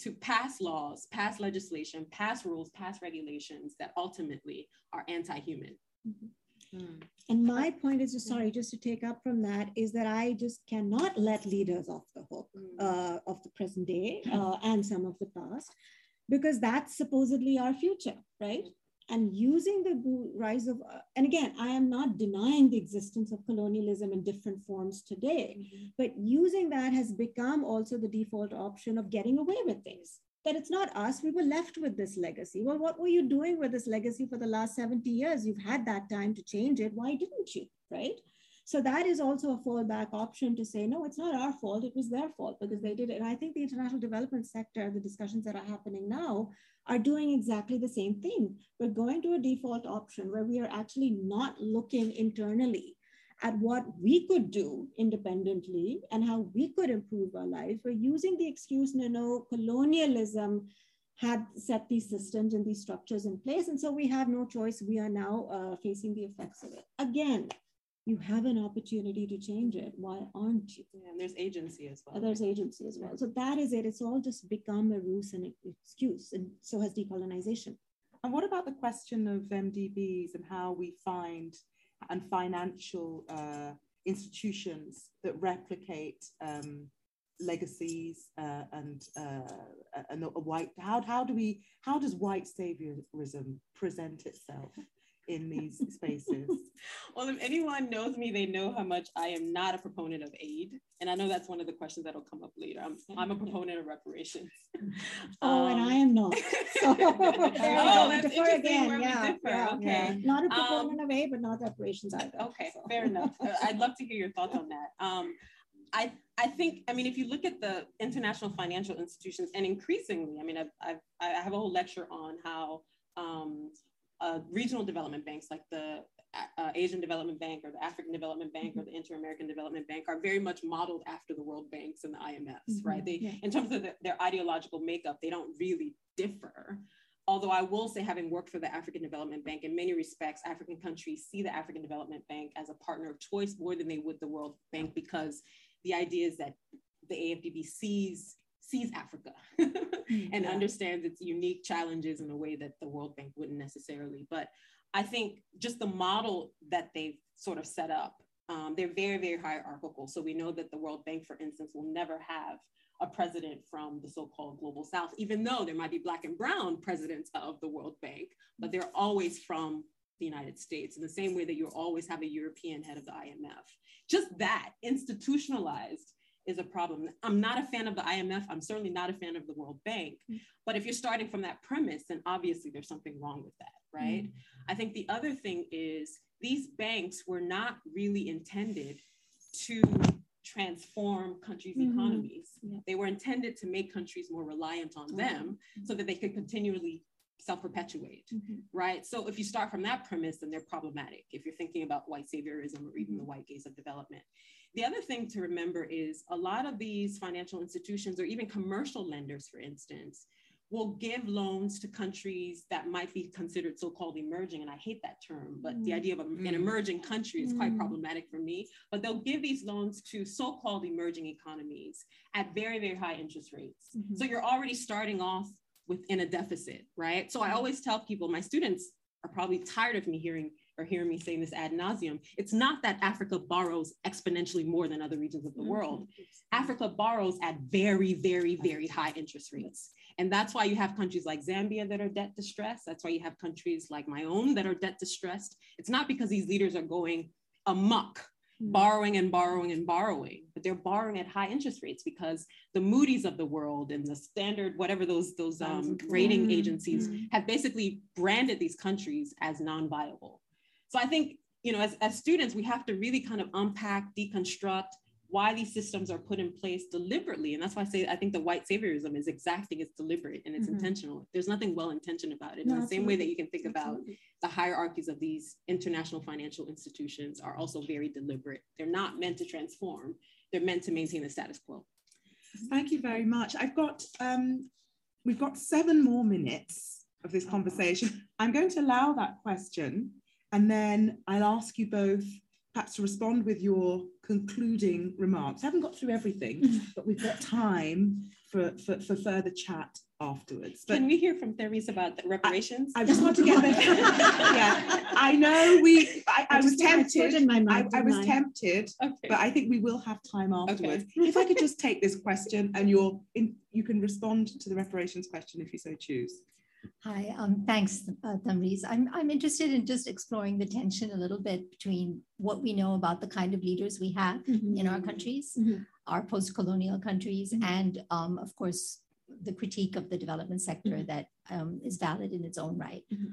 to pass laws, pass legislation, pass rules, pass regulations that ultimately are anti-human. Mm. And my point is, just sorry, just to take up from that, is that I just cannot let leaders off the hook uh, of the present day uh, and some of the past, because that's supposedly our future, right? And using the rise of, uh, and again, I am not denying the existence of colonialism in different forms today, but using that has become also the default option of getting away with things. That it's not us, we were left with this legacy. Well, what were you doing with this legacy for the last 70 years? You've had that time to change it. Why didn't you? Right? So that is also a fallback option to say, no, it's not our fault. It was their fault because they did it. And I think the international development sector, the discussions that are happening now, are doing exactly the same thing. We're going to a default option where we are actually not looking internally at what we could do independently and how we could improve our lives. We're using the excuse, no, no, colonialism had set these systems and these structures in place. And so we have no choice. We are now uh, facing the effects of it. Again, you have an opportunity to change it. Why aren't you? Yeah, and there's agency as well. There's agency as well. So that is it. It's all just become a ruse and excuse, and so has decolonization. And what about the question of MDBs and how we find and financial uh, institutions that replicate um, legacies uh, and uh, and a white how how do we how does white saviorism present itself in these spaces? well, if anyone knows me, they know how much I am not a proponent of aid. And I know that's one of the questions that'll come up later. I'm, I'm a proponent of reparations. oh, um, and I am not. So, oh, that's interesting again. where yeah, we differ. Yeah, okay. Yeah. Not a proponent um, of aid, but not reparations either. Okay, so. fair enough. Uh, I'd love to hear your thoughts on that. Um, I, I think, I mean, if you look at the international financial institutions, and increasingly, I mean, I've, I've, I have a whole lecture on how um, uh, regional development banks like the uh, Asian Development Bank or the African Development Bank mm-hmm. or the Inter-American Development Bank are very much modeled after the World Banks and the IMFs, mm-hmm. right? They, yeah. in terms of the, their ideological makeup, they don't really differ. Although I will say, having worked for the African Development Bank, in many respects, African countries see the African Development Bank as a partner of choice more than they would the World Bank because the idea is that the AFDB sees sees Africa and understands its unique challenges in a way that the World Bank wouldn't necessarily. But I think just the model that they've sort of set up, um, they're very, very hierarchical. So we know that the World Bank, for instance, will never have a president from the so-called global south, even though there might be black and brown presidents of the World Bank, but they're always from the United States in the same way that you always have a European head of the IMF. Just that institutionalized is a problem. I'm not a fan of the IMF. I'm certainly not a fan of the World Bank. Mm-hmm. But if you're starting from that premise, then obviously there's something wrong with that, right? Mm-hmm. I think the other thing is these banks were not really intended to transform countries' mm-hmm. economies. Yeah. They were intended to make countries more reliant on them so that they could continually self-perpetuate, mm-hmm. right? So if you start from that premise, then they're problematic. If you're thinking about white saviorism or even mm-hmm. the white gaze of development. The other thing to remember is a lot of these financial institutions or even commercial lenders, for instance, will give loans to countries that might be considered so-called emerging and i hate that term but mm. the idea of a, an emerging country is quite mm. problematic for me but they'll give these loans to so-called emerging economies at very very high interest rates mm-hmm. so you're already starting off within a deficit, right? So I mm-hmm. always tell people, my students are probably tired of me hearing or hearing me saying this ad nauseum. It's not that Africa borrows exponentially more than other regions of the world. Mm-hmm. Africa borrows at very, very, very high interest rates. And that's why you have countries like Zambia that are debt distressed. That's why you have countries like my own that are debt distressed. It's not because these leaders are going amok Hmm. borrowing and borrowing and borrowing, but they're borrowing at high interest rates because the Moody's of the world and the standard, whatever those those um, rating agencies mm-hmm. have basically branded these countries as non-viable. So I think you know, as, as students, we have to really kind of unpack, deconstruct, why these systems are put in place deliberately. And that's why I say I think the white saviorism is exacting, it's deliberate and it's mm-hmm. intentional. There's nothing well intentioned about it. No, in the same way that you can think about the hierarchies of these international financial institutions are also very deliberate. They're not meant to transform, they're meant to maintain the status quo. Thank you very much. I've got, um, we've got seven more minutes of this conversation. I'm going to allow that question and then I'll ask you both perhaps to respond with your concluding remarks. I haven't got through everything, but we've got time for, for, for further chat afterwards. But Can we hear from Themrise about the reparations? I, I just want to get there. yeah, I know we. I, I, I was tempted. In my mind, I, I was tempted, okay. but I think we will have time afterwards. Okay. if I could just take this question, and you're in, you can respond to the reparations question if you so choose. Hi, um, thanks, uh, Themrise. I'm, I'm interested in just exploring the tension a little bit between what we know about the kind of leaders we have mm-hmm. in our countries, mm-hmm. our post-colonial countries, mm-hmm. and um, of course, the critique of the development sector mm-hmm. that um, is valid in its own right. Mm-hmm.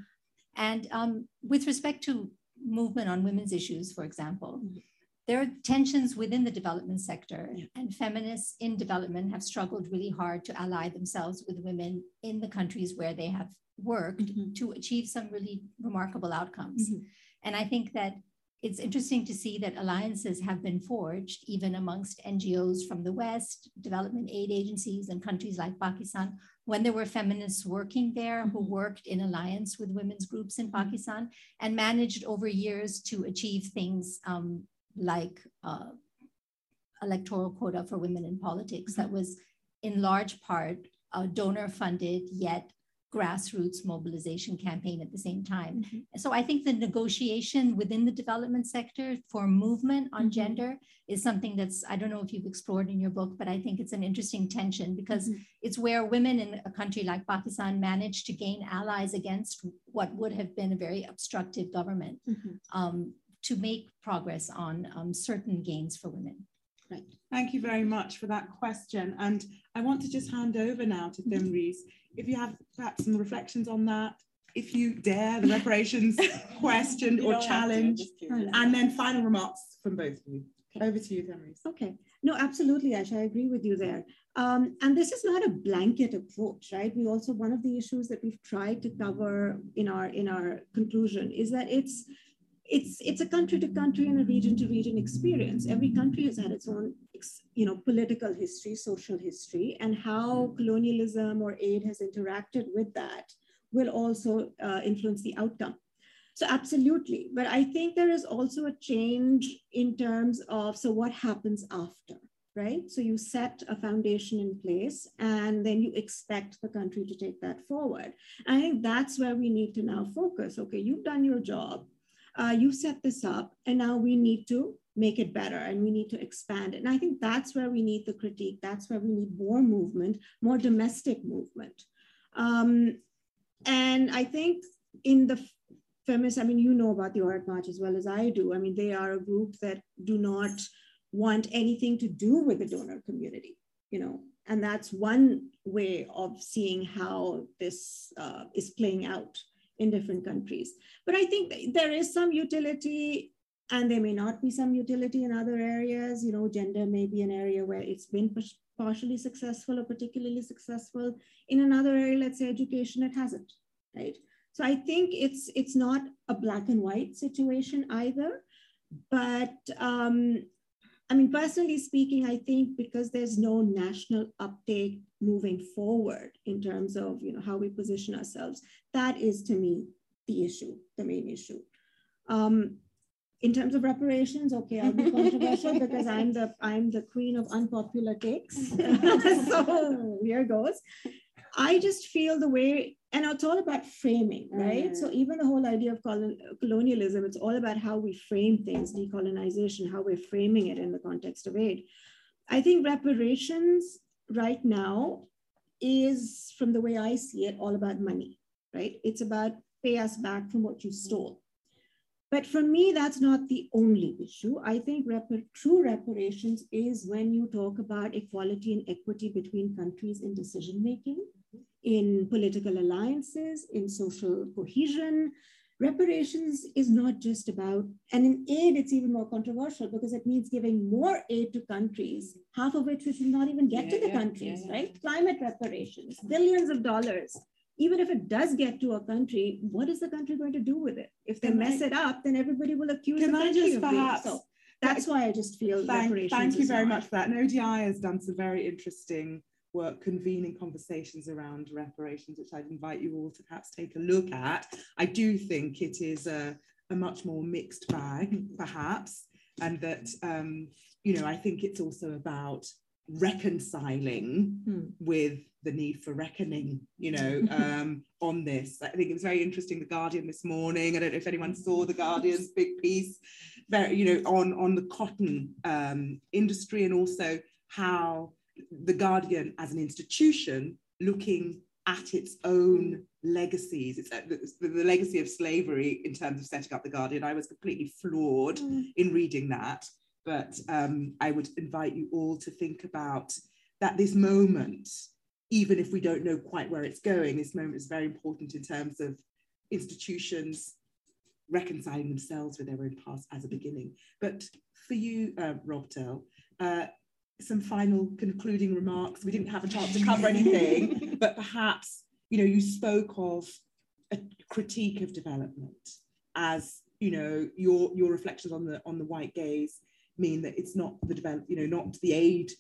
And um, with respect to movement on women's issues, for example, mm-hmm there are tensions within the development sector, yeah. and feminists in development have struggled really hard to ally themselves with women in the countries where they have worked mm-hmm. to achieve some really remarkable outcomes. Mm-hmm. And I think that it's interesting to see that alliances have been forged even amongst NGOs from the West, development aid agencies, and countries like Pakistan when there were feminists working there who mm-hmm. worked in alliance with women's groups in mm-hmm. Pakistan and managed over years to achieve things um, like uh, electoral quota for women in politics that was in large part uh, donor funded yet grassroots mobilization campaign at the same time. Mm-hmm. So I think the negotiation within the development sector for movement on mm-hmm. gender is something that's, I don't know if you've explored in your book, but I think it's an interesting tension because mm-hmm. it's where women in a country like Pakistan managed to gain allies against what would have been a very obstructive government mm-hmm. um, to make progress on um, certain gains for women. Right. Thank you very much for that question. And I want to just hand over now to Themrise if you have perhaps some reflections on that, if you dare, the reparations question or challenge, and then final remarks from both of you. Okay. Over to you, Themrise. Okay. No, absolutely, Ash. I agree with you there. Um, and this is not a blanket approach, right? We also one of the issues that we've tried to cover in our in our conclusion is that it's it's it's a country to country and a region to region experience. Every country has had its own, you know, political history, social history, and how colonialism or aid has interacted with that will also uh, influence the outcome. So absolutely, but I think there is also a change in terms of so what happens after, right? So you set a foundation in place, and then you expect the country to take that forward. And I think that's where we need to now focus. Okay, you've done your job uh, you set this up and now we need to make it better and we need to expand it. And I think that's where we need the critique. That's where we need more movement, more domestic movement. Um, and I think in the feminist, I mean, you know about the Aurat March as well as I do. I mean, they are a group that do not want anything to do with the donor community, you know, and that's one way of seeing how this uh, is playing out in different countries. But I think there is some utility and there may not be some utility in other areas. You know, gender may be an area where it's been partially successful or particularly successful. In another area, let's say education, it hasn't, right? So I think it's it's not a black and white situation either. But um, I mean, personally speaking, I think because there's no national uptake moving forward in terms of you know how we position ourselves, that is to me the issue, the main issue. Um, in terms of reparations, okay, I'll be controversial because I'm the I'm the queen of unpopular takes. so here goes. I just feel the way and it's all about framing, right? Mm. So even the whole idea of colonialism, it's all about how we frame things, decolonization, how we're framing it in the context of aid. I think reparations right now is, from the way I see it, all about money, right? It's about pay us back from what you stole. But for me, that's not the only issue. I think repar true reparations is when you talk about equality and equity between countries in decision making mm-hmm. in political alliances, in social cohesion. Reparations is not just about, and in aid, it's even more controversial because it means giving more aid to countries, half of which we should not even get yeah, to the yeah, countries, yeah, right? Climate reparations, billions of dollars. Even if it does get to a country, what is the country going to do with it? If they can mess I, it up, then everybody will accuse the country just of perhaps, so that's why I just feel thank, reparations. Thank you very much for that. And ODI has done some very interesting work convening conversations around reparations, which I'd invite you all to perhaps take a look at. I do think it is a, a much more mixed bag, perhaps, and that, um, you know, I think it's also about reconciling hmm. with the need for reckoning, you know, um, on this. I think it was very interesting, The Guardian this morning. I don't know if anyone saw The Guardian's big piece, very, you know, on, on the cotton um, industry and also how the Guardian as an institution looking at its own legacies. It's uh, the, the, legacy of slavery in terms of setting up the Guardian. I was completely floored mm. in reading that, but um, I would invite you all to think about that this moment, even if we don't know quite where it's going, this moment is very important in terms of institutions reconciling themselves with their own past as a beginning. But for you, uh, Robtel, uh, some final concluding remarks. We didn't have a chance to cover anything, but perhaps you know you spoke of a critique of development as you know your your reflections on the on the white gaze mean that it's not the develop you know not the aid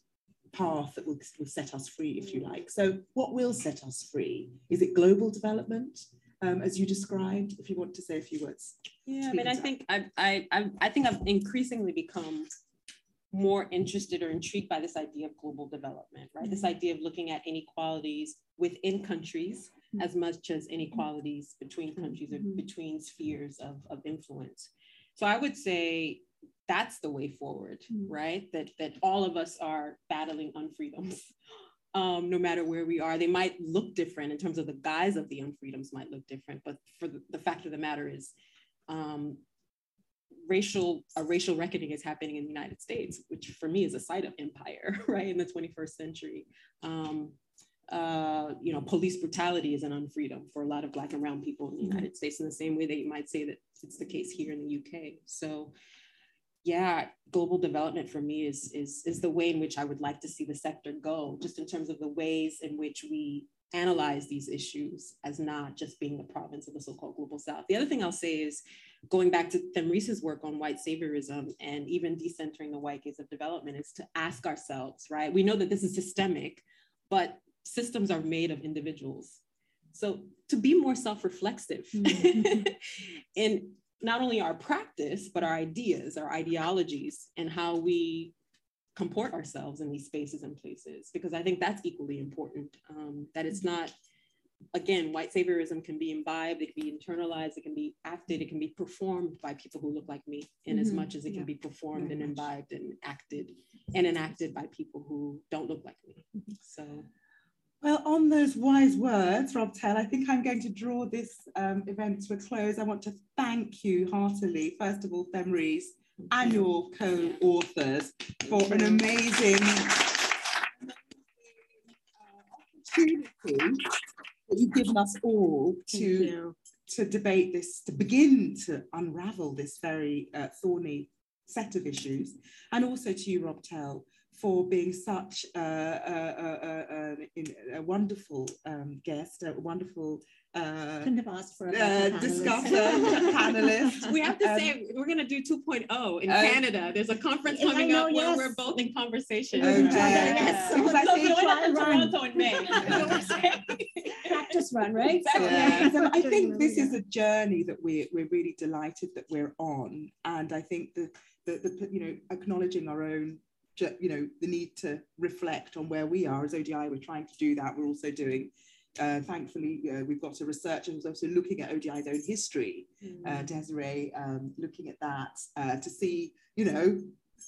path that will, will set us free, if you like. So, what will set us free? Is it global development, um, as you described? If you want to say a few words. Yeah, I mean, I think I, I, I, I think I've increasingly become more interested or intrigued by this idea of global development, right? Mm-hmm. This idea of looking at inequalities within countries mm-hmm. as much as inequalities between countries or mm-hmm. between spheres of, of influence. So I would say that's the way forward, mm-hmm. right? That that all of us are battling unfreedoms. Um, no matter where we are, they might look different in terms of the guise of the unfreedoms might look different, but for the, the fact of the matter is, um, racial a racial reckoning is happening in the United States, which for me is a site of empire, right, in the 21st century. Um, uh, you know, police brutality is an unfreedom for a lot of Black and Brown people in the mm-hmm. United States, in the same way that you might say that it's the case here in the UK. So, yeah, global development for me is is is the way in which I would like to see the sector go, just in terms of the ways in which we analyze these issues as not just being the province of the so-called global south. The other thing I'll say is going back to Themrise's work on white saviorism and even decentering the white gaze of development is to ask ourselves, right? We know that this is systemic, but systems are made of individuals. So to be more self-reflexive mm-hmm. in not only our practice, but our ideas, our ideologies, and how we comport ourselves in these spaces and places, because I think that's equally important. Um, that it's not, again, white saviorism can be imbibed, it can be internalized, it can be acted, it can be performed by people who look like me, in mm-hmm. as much as it yeah. can be performed Very and imbibed and acted and enacted by people who don't look like me. Mm-hmm. So. Well, on those wise words, Robtel, I think I'm going to draw this um, event to a close. I want to thank you heartily, first of all, Themrise, your co-authors for an amazing opportunity that you've given us all to, to debate this, to begin to unravel this very uh, thorny set of issues, and also to you, Robtel, for being such a, a, a, a wonderful um, guest, a wonderful uh, Couldn't have asked for a uh, discusser panelist. We have to um, say we're going to do 2.0 in uh, Canada. There's a conference coming know, up yes. where we're both in conversation. Okay. Yes. So, so, I think so Toronto in May. Practice run, right? Exactly. Yeah. So I think this is a journey that we're we're really delighted that we're on, and I think the the, the you know acknowledging our own you know the need to reflect on where we are as ODI. We're trying to do that. We're also doing uh, thankfully, uh, we've got a researcher who's also looking at ODI's own history, mm. uh, Desiree, um, looking at that uh, to see, you know,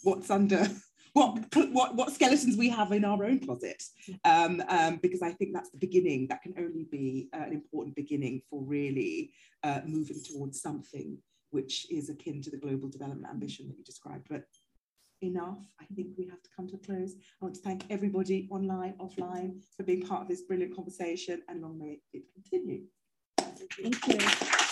what's under, what, what, what skeletons we have in our own closet. Um, um, because I think that's the beginning. That can only be uh, an important beginning for really uh, moving towards something which is akin to the global development ambition that you described. But enough. I think we have to come to a close. I want to thank everybody online, offline, for being part of this brilliant conversation, and long may it continue. Thank you.